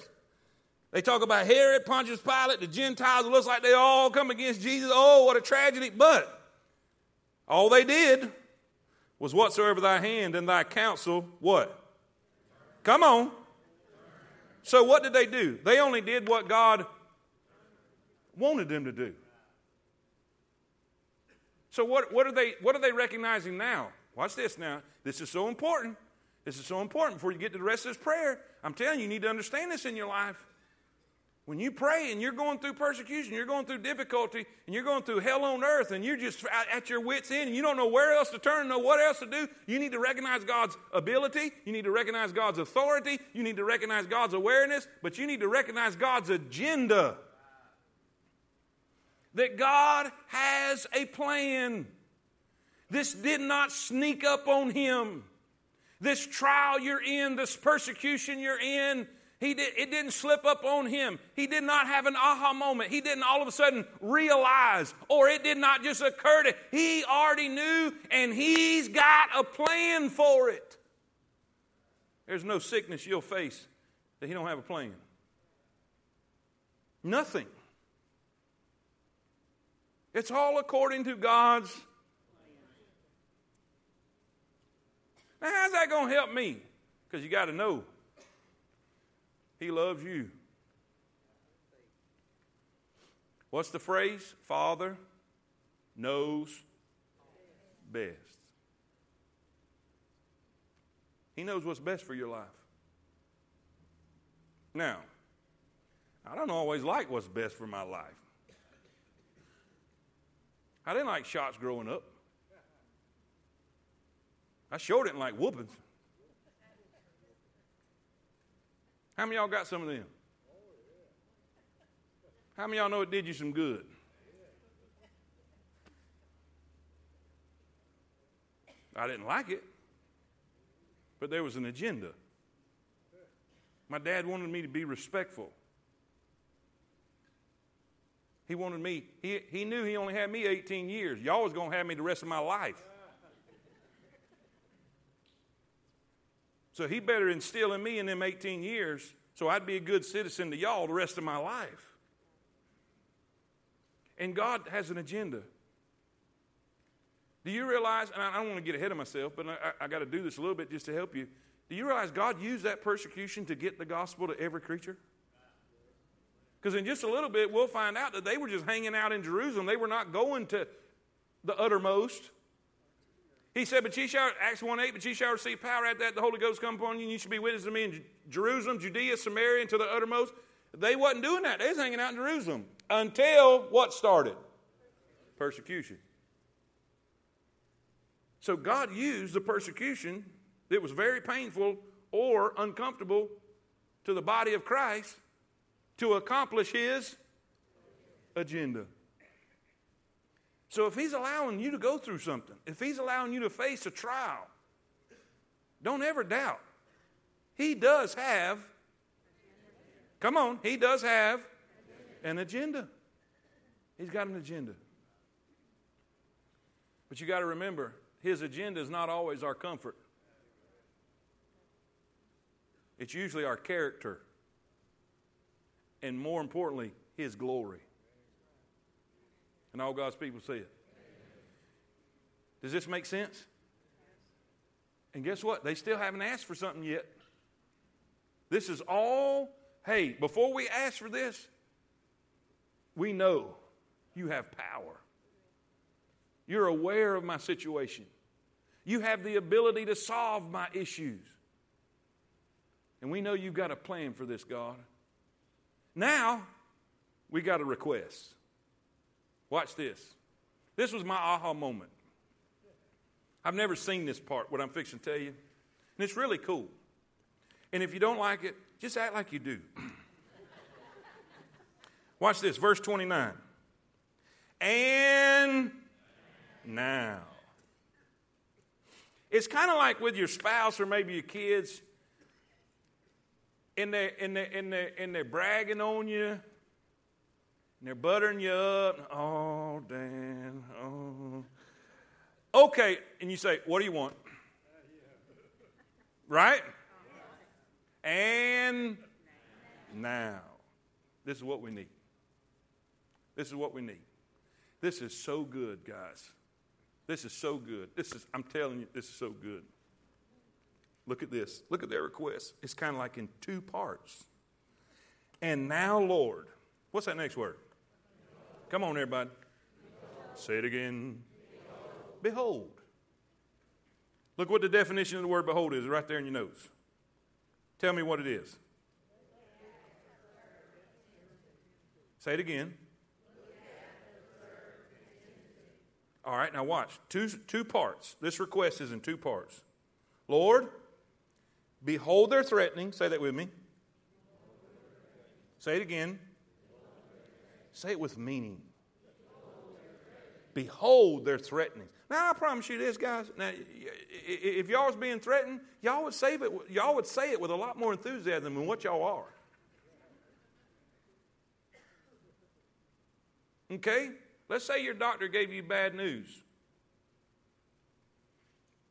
They talk about Herod, Pontius Pilate, the Gentiles. It looks like they all come against Jesus. Oh, what a tragedy. But all they did was whatsoever thy hand and thy counsel, what? Come on. So what did they do? They only did what God wanted them to do. So what, what, are they, what are they recognizing now? Watch this now. This is so important. This is so important before you get to the rest of this prayer. I'm telling you, you need to understand this in your life. When you pray and you're going through persecution, you're going through difficulty, and you're going through hell on earth, and you're just at your wits' end, and you don't know where else to turn know what else to do, you need to recognize God's ability. You need to recognize God's authority. You need to recognize God's awareness, but you need to recognize God's agenda. That God has a plan. This did not sneak up on him. This trial you're in, this persecution you're in, he did, it didn't slip up on him. He did not have an aha moment. He didn't all of a sudden realize, or it did not just occur to He already knew, and he's got a plan for it. There's no sickness you'll face that he don't have a plan. Nothing. It's all according to God's. Now, how's that going to help me? Because you got to know he loves you. What's the phrase? Father knows best. He knows what's best for your life. Now, I don't always like what's best for my life. I didn't like shots growing up. I sure didn't like whoopings. How many y'all got some of them? How many y'all know it did you some good? I didn't like it, but there was an agenda. My dad wanted me to be respectful. He wanted me, he, he knew he only had me 18 years. Y'all was going to have me the rest of my life. So he better instill in me in them 18 years so I'd be a good citizen to y'all the rest of my life. And God has an agenda. Do you realize, and I don't want to get ahead of myself, but I, I got to do this a little bit just to help you. Do you realize God used that persecution to get the gospel to every creature? Because in just a little bit, we'll find out that they were just hanging out in Jerusalem. They were not going to the uttermost. He said, But ye shall, Acts 1 8, but ye shall receive power at that the Holy Ghost come upon you, and you shall be witnesses to me in Jerusalem, Judea, Samaria, and to the uttermost. They wasn't doing that. They was hanging out in Jerusalem until what started? Persecution. So God used the persecution that was very painful or uncomfortable to the body of Christ to accomplish his agenda. So if he's allowing you to go through something, if he's allowing you to face a trial, don't ever doubt. He does have, come on, he does have an agenda. He's got an agenda. But you got to remember, his agenda is not always our comfort. It's usually our character. And more importantly, his glory. And all God's people say it. Does this make sense? And guess what? They still haven't asked for something yet. This is all, hey, before we ask for this, we know you have power. You're aware of my situation. You have the ability to solve my issues. And we know you've got a plan for this, God. Now, we got a request. Watch this. This was my aha moment. I've never seen this part, what I'm fixing to tell you. And it's really cool. And if you don't like it, just act like you do. Watch this, verse 29. And now. It's kind of like with your spouse or maybe your kids, and they're, and, they're, and, they're, and they're bragging on you, and they're buttering you up. Oh, Dan, oh. Okay, and you say, What do you want? Right? And now. This is what we need. This is what we need. This is so good, guys. This is so good. This is, I'm telling you, this is so good. Look at this. Look at their request. It's kind of like in two parts. And now, Lord. What's that next word? Come on, everybody. Say it again. Behold. Look what the definition of the word behold is right there in your notes. Tell me what it is. Say it again. All right, now watch. Two, two parts. This request is in two parts. Lord, behold their threatening. Say that with me. Say it again. Say it with meaning. Behold their threatenings. Now I promise you this, guys. Now, if y'all was being threatened, y'all would say it. Y'all would say it with a lot more enthusiasm than what y'all are. Okay? Let's say your doctor gave you bad news.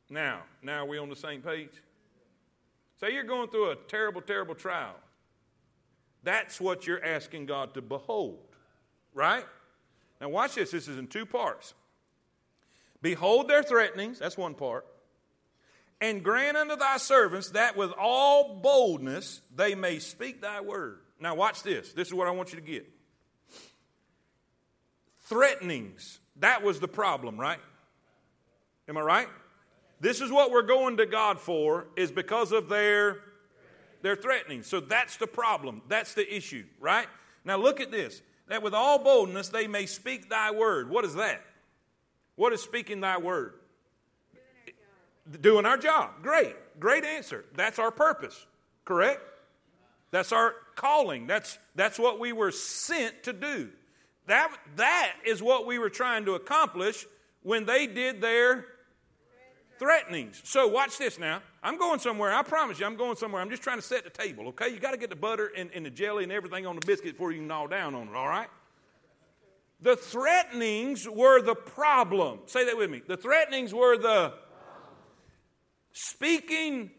Now, now are we on the same page? Say you're going through a terrible, terrible trial. That's what you're asking God to behold, right? Now, watch this. This is in two parts. Behold their threatenings, that's one part, and grant unto thy servants that with all boldness they may speak thy word. Now, watch this. This is what I want you to get threatenings. That was the problem, right? Am I right? This is what we're going to God for is because of their their threatening. So that's the problem. That's the issue, right? Now look at this. That with all boldness they may speak thy word. What is that? What is speaking thy word? Doing our job. Great. Great answer. That's our purpose. Correct? That's our calling. That's that's what we were sent to do. That, that is what we were trying to accomplish when they did their threatenings. So watch this now. I'm going somewhere. I promise you, I'm going somewhere. I'm just trying to set the table, okay? You got to get the butter and, and, the jelly and everything on the biscuit before you gnaw down on it, all right? The threatenings were the problem. Say that with me. The threatenings were the speaking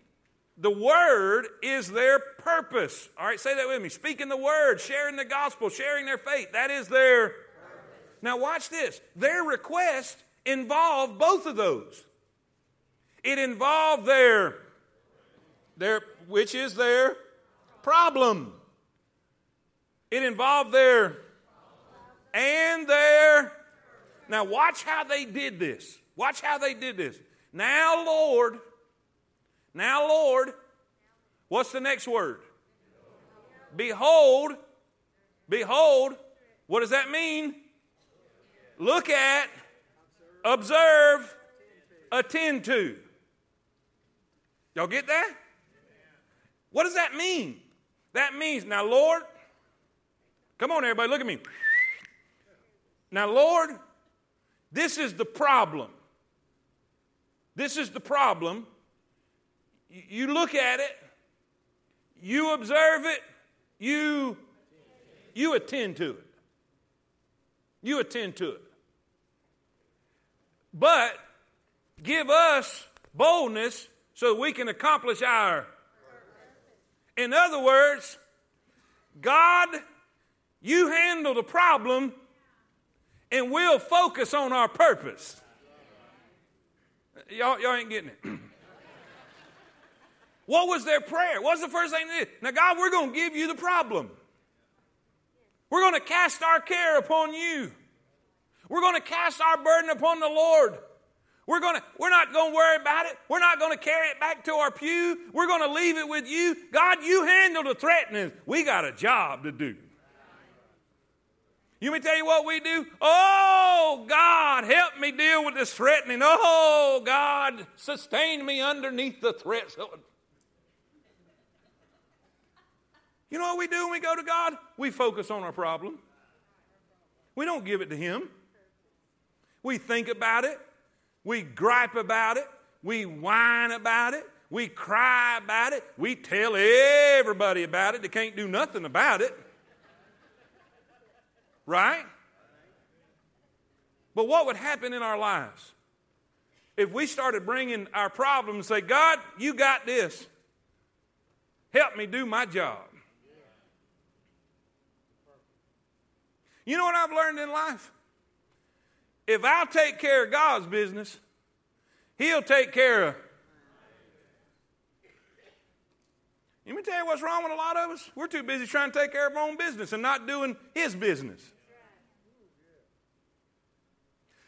the word is their purpose. All right, say that with me. Speaking the word, sharing the gospel, sharing their faith. That is their. Purpose. Now, watch this. Their request involved both of those. It involved their, their, which is their problem. It involved their, and their. Now, watch how they did this. Watch how they did this. Now, Lord, now, Lord, what's the next word? Behold, behold, what does that mean? Look at, observe, attend to. Y'all get that? What does that mean? That means, now, Lord, come on, everybody, look at me. Now, Lord, this is the problem. This is the problem you look at it, you observe it, you, you attend to it. You attend to it. But give us boldness so we can accomplish our. In other words, God, you handle the problem and we'll focus on our purpose. Y'all, y'all ain't getting it. What was their prayer? What's the first thing they did? Now, God, we're going to give you the problem. We're going to cast our care upon you. We're going to cast our burden upon the Lord. We're, to, we're not going to worry about it. We're not going to carry it back to our pew. We're going to leave it with you. God, you handle the threatening. We got a job to do. You may tell you what we do? Oh, God, help me deal with this threatening. Oh, God, sustain me underneath the threats. You know what we do when we go to God? We focus on our problem. We don't give it to Him. We think about it. We gripe about it. We whine about it. We cry about it. We tell everybody about it. They can't do nothing about it. Right? But what would happen in our lives if we started bringing our problems and say, God, you got this. Help me do my job. You know what I've learned in life? If I'll take care of God's business, He'll take care of. Let me tell you what's wrong with a lot of us. We're too busy trying to take care of our own business and not doing His business.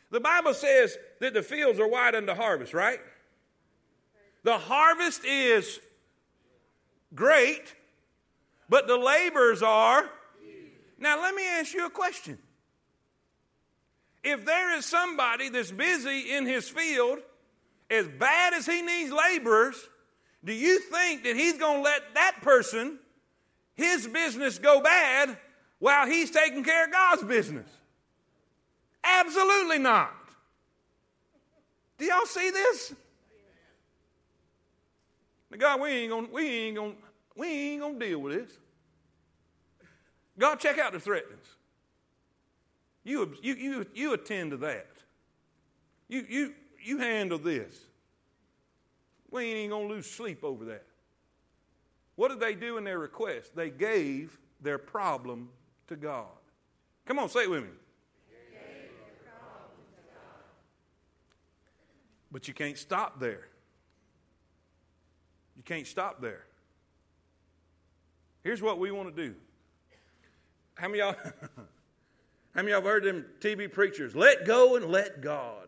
The Bible says that the fields are white unto harvest, right? The harvest is great, but the labors are. Now, let me ask you a question. If there is somebody that's busy in his field, as bad as he needs laborers, do you think that he's going to let that person, his business, go bad while he's taking care of God's business? Absolutely not. Do y'all see this? God, we ain't gonna, we ain't gonna, we ain't gonna deal with this. God, check out the threatenings. You, you, you, you attend to that. You, you, you handle this. We ain't even gonna lose sleep over that. What did they do in their request? They gave their problem to God. Come on, say it with me. But you can't stop there. You can't stop there. Here's what we want to do. How many y'all How many y'all have heard them TV preachers? Let go and let God.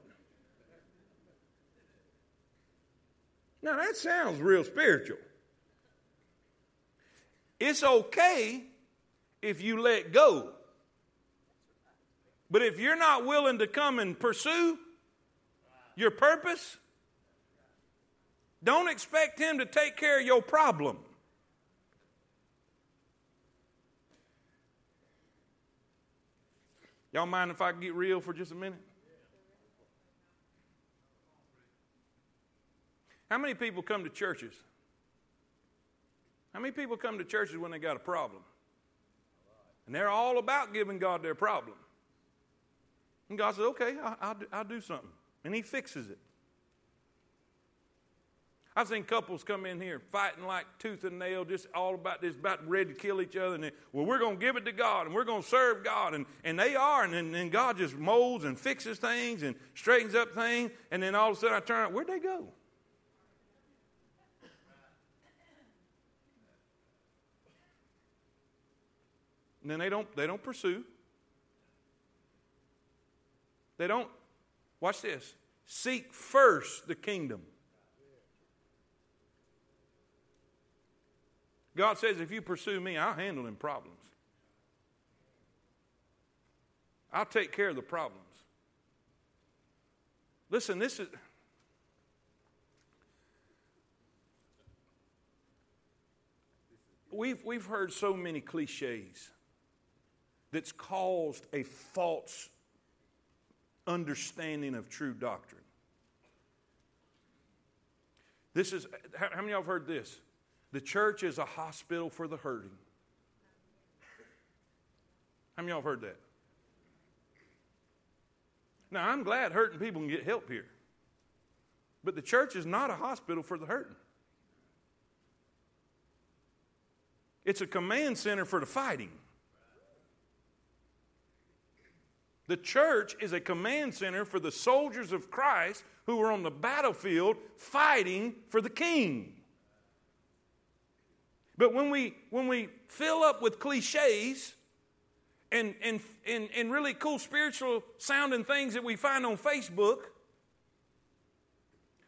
Now that sounds real spiritual. It's okay if you let go. But if you're not willing to come and pursue, your purpose, don't expect Him to take care of your problem. Y'all mind if I get real for just a minute? How many people come to churches? How many people come to churches when they got a problem? And they're all about giving God their problem. And God says, okay, I'll, I'll, do, I'll do something and he fixes it. I've seen couples come in here fighting like tooth and nail, just all about this, about ready to kill each other. And then, well, we're going to give it to God and we're going to serve God. And, and they are. And then God just molds and fixes things and straightens up things. And then all of a sudden I turn where'd they go? And then they don't, they don't pursue. They don't Watch this. Seek first the kingdom. God says, if you pursue me, I'll handle them problems. I'll take care of the problems. Listen, this is. We've, we've heard so many cliches that's caused a false understanding of true doctrine. This is, how many of y'all have heard this? The church is a hospital for the hurting. How many of y'all have heard that? Now, I'm glad hurting people can get help here. But the church is not a hospital for the hurting. It's a command center for the fighting. The church is a command center for the soldiers of Christ who are on the battlefield fighting for the king. But when we, when we fill up with cliches and, and, and, and really cool spiritual sounding things that we find on Facebook,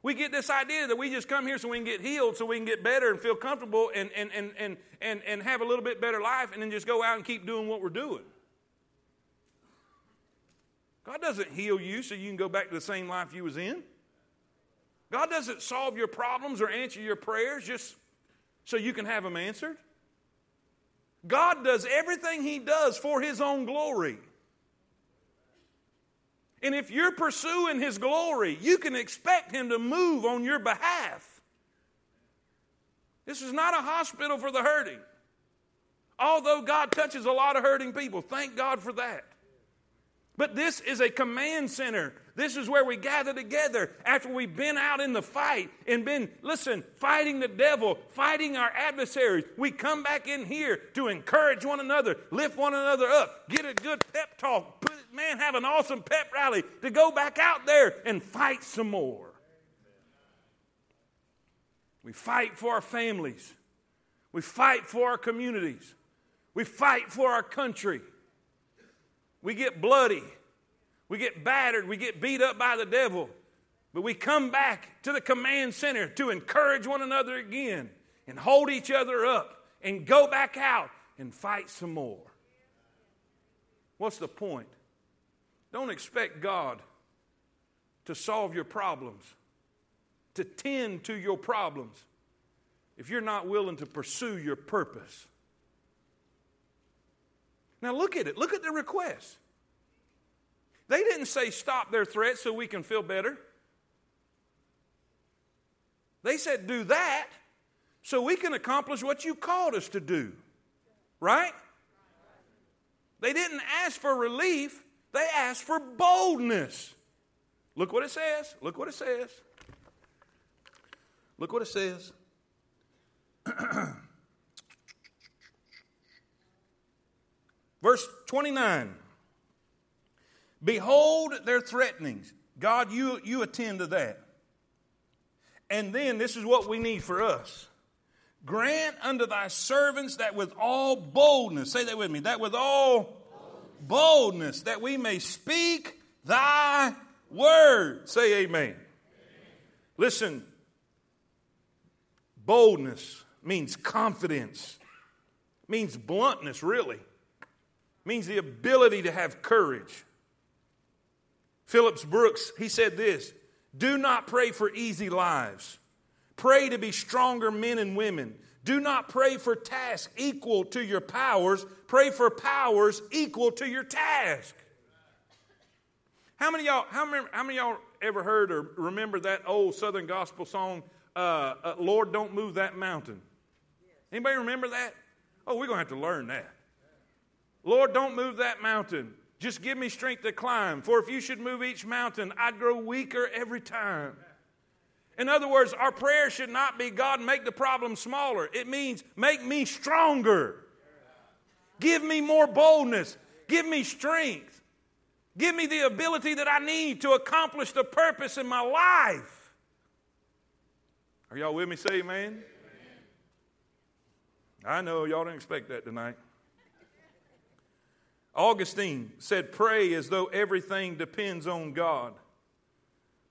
we get this idea that we just come here so we can get healed, so we can get better and feel comfortable and, and, and, and, and, and have a little bit better life, and then just go out and keep doing what we're doing. God doesn't heal you so you can go back to the same life you was in. God doesn't solve your problems or answer your prayers just so you can have them answered. God does everything He does for His own glory. And if you're pursuing His glory, you can expect Him to move on your behalf. This is not a hospital for the hurting. Although God touches a lot of hurting people, thank God for that. But this is a command center. This is where we gather together after we've been out in the fight and been, listen, fighting the devil, fighting our adversaries. We come back in here to encourage one another, lift one another up, get a good pep talk, put, man, have an awesome pep rally to go back out there and fight some more. We fight for our families, we fight for our communities, we fight for our country. We get bloody. We get battered. We get beat up by the devil. But we come back to the command center to encourage one another again and hold each other up and go back out and fight some more. What's the point? Don't expect God to solve your problems, to tend to your problems, if you're not willing to pursue your purpose. Now look at it. Look at the request. They didn't say stop their threats so we can feel better. They said do that so we can accomplish what you called us to do. Right? They didn't ask for relief, they asked for boldness. Look what it says. Look what it says. Look what it says. Verse 29 Behold their threatenings. God, you, you attend to that. And then this is what we need for us. Grant unto thy servants that with all boldness, say that with me, that with all boldness, that we may speak thy word. Say amen. amen. Listen, boldness means confidence, means bluntness, really means the ability to have courage. Phillips Brooks, he said this Do not pray for easy lives. Pray to be stronger men and women. Do not pray for tasks equal to your powers. Pray for powers equal to your task. How many y'all, how many, how many y'all ever heard or remember that old Southern gospel song, uh, uh, Lord, don't move that mountain? Anybody remember that? Oh, we're going to have to learn that. Lord, don't move that mountain. Just give me strength to climb. For if you should move each mountain, I'd grow weaker every time. In other words, our prayer should not be, God, make the problem smaller. It means, make me stronger. Give me more boldness. Give me strength. Give me the ability that I need to accomplish the purpose in my life. Are y'all with me? Say amen. I know y'all didn't expect that tonight. Augustine said, Pray as though everything depends on God,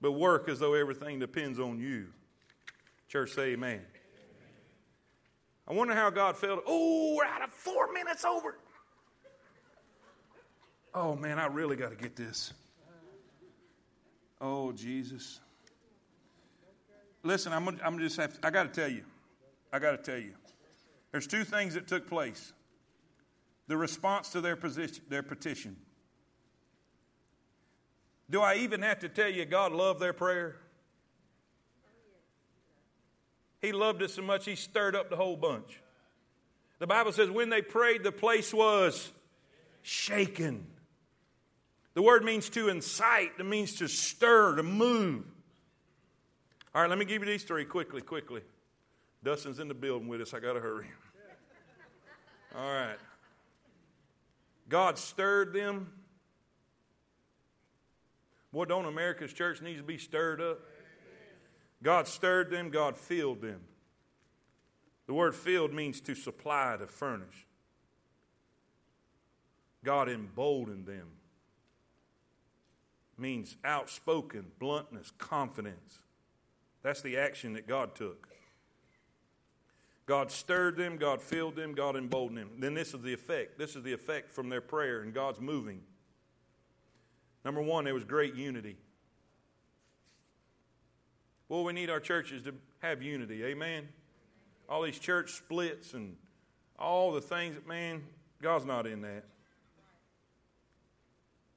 but work as though everything depends on you. Church, say amen. I wonder how God felt. Oh, we're out of four minutes over. Oh, man, I really got to get this. Oh, Jesus. Listen, I'm, I'm just have I got to tell you. I got to tell you. There's two things that took place the response to their, position, their petition. Do I even have to tell you God loved their prayer? He loved it so much he stirred up the whole bunch. The Bible says when they prayed, the place was shaken. The word means to incite, it means to stir, to move. All right, let me give you these three quickly, quickly. Dustin's in the building with us. I got to hurry. All right. God stirred them. Boy, don't America's church needs to be stirred up? God stirred them, God filled them. The word filled means to supply, to furnish. God emboldened them. Means outspoken, bluntness, confidence. That's the action that God took. God stirred them, God filled them, God emboldened them. Then this is the effect. This is the effect from their prayer, and God's moving. Number one, there was great unity. Well, we need our churches to have unity. Amen. All these church splits and all the things that, man, God's not in that.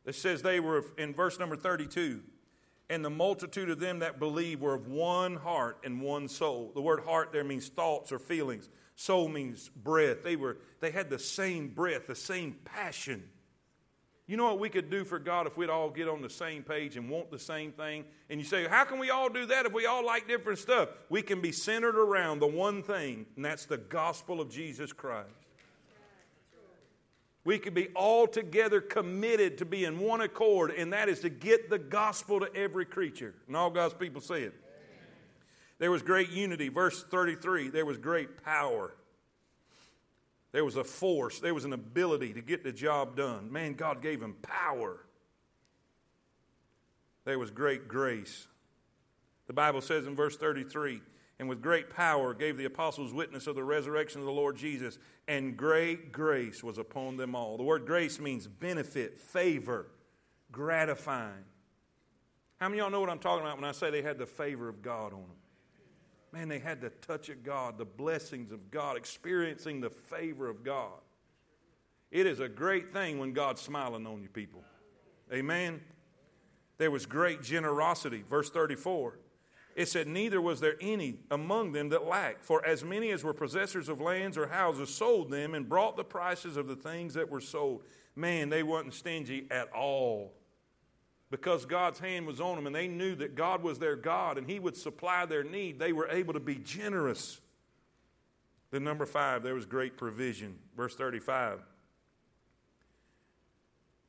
It says they were in verse number 32 and the multitude of them that believe were of one heart and one soul. The word heart there means thoughts or feelings. Soul means breath. They were they had the same breath, the same passion. You know what we could do for God if we'd all get on the same page and want the same thing? And you say, How can we all do that if we all like different stuff? We can be centered around the one thing, and that's the gospel of Jesus Christ. We could be all together committed to be in one accord, and that is to get the gospel to every creature. And all God's people say it. There was great unity. Verse 33 there was great power. There was a force, there was an ability to get the job done. Man, God gave him power. There was great grace. The Bible says in verse 33 and with great power gave the apostles witness of the resurrection of the Lord Jesus, and great grace was upon them all. The word grace means benefit, favor, gratifying. How many of y'all know what I'm talking about when I say they had the favor of God on them? Man, they had the touch of God, the blessings of God, experiencing the favor of God. It is a great thing when God's smiling on you, people. Amen. There was great generosity. Verse 34. It said, Neither was there any among them that lacked, for as many as were possessors of lands or houses sold them and brought the prices of the things that were sold. Man, they wasn't stingy at all because God's hand was on them and they knew that God was their God and He would supply their need, they were able to be generous. Then, number five, there was great provision. Verse 35.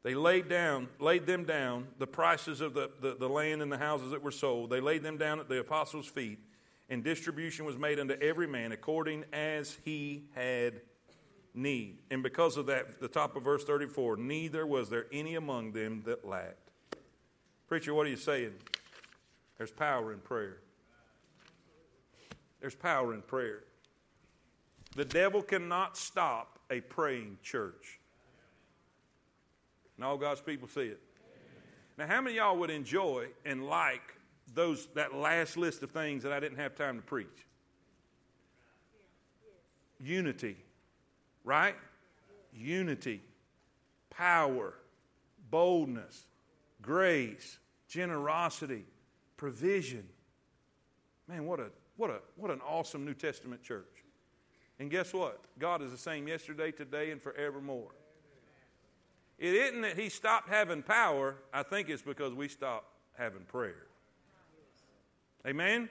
They laid down, laid them down, the prices of the, the, the, land and the houses that were sold. They laid them down at the apostles' feet, and distribution was made unto every man according as he had need. And because of that, the top of verse 34, neither was there any among them that lacked. Preacher, what are you saying? There's power in prayer. There's power in prayer. The devil cannot stop a praying church. And all God's people see it. Now, how many y'all would enjoy and like those that last list of things that I didn't have time to preach? Unity, right? Unity, power, boldness, grace, generosity, provision. Man, what a what a what an awesome New Testament church. And guess what? God is the same yesterday, today, and forevermore. It isn't that he stopped having power. I think it's because we stopped having prayer. Amen?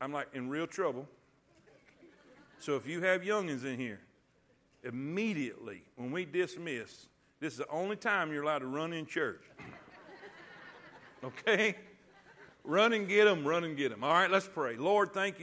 I'm like in real trouble. So if you have youngins in here, immediately when we dismiss, this is the only time you're allowed to run in church. okay? Run and get them, run and get them. All right, let's pray. Lord, thank you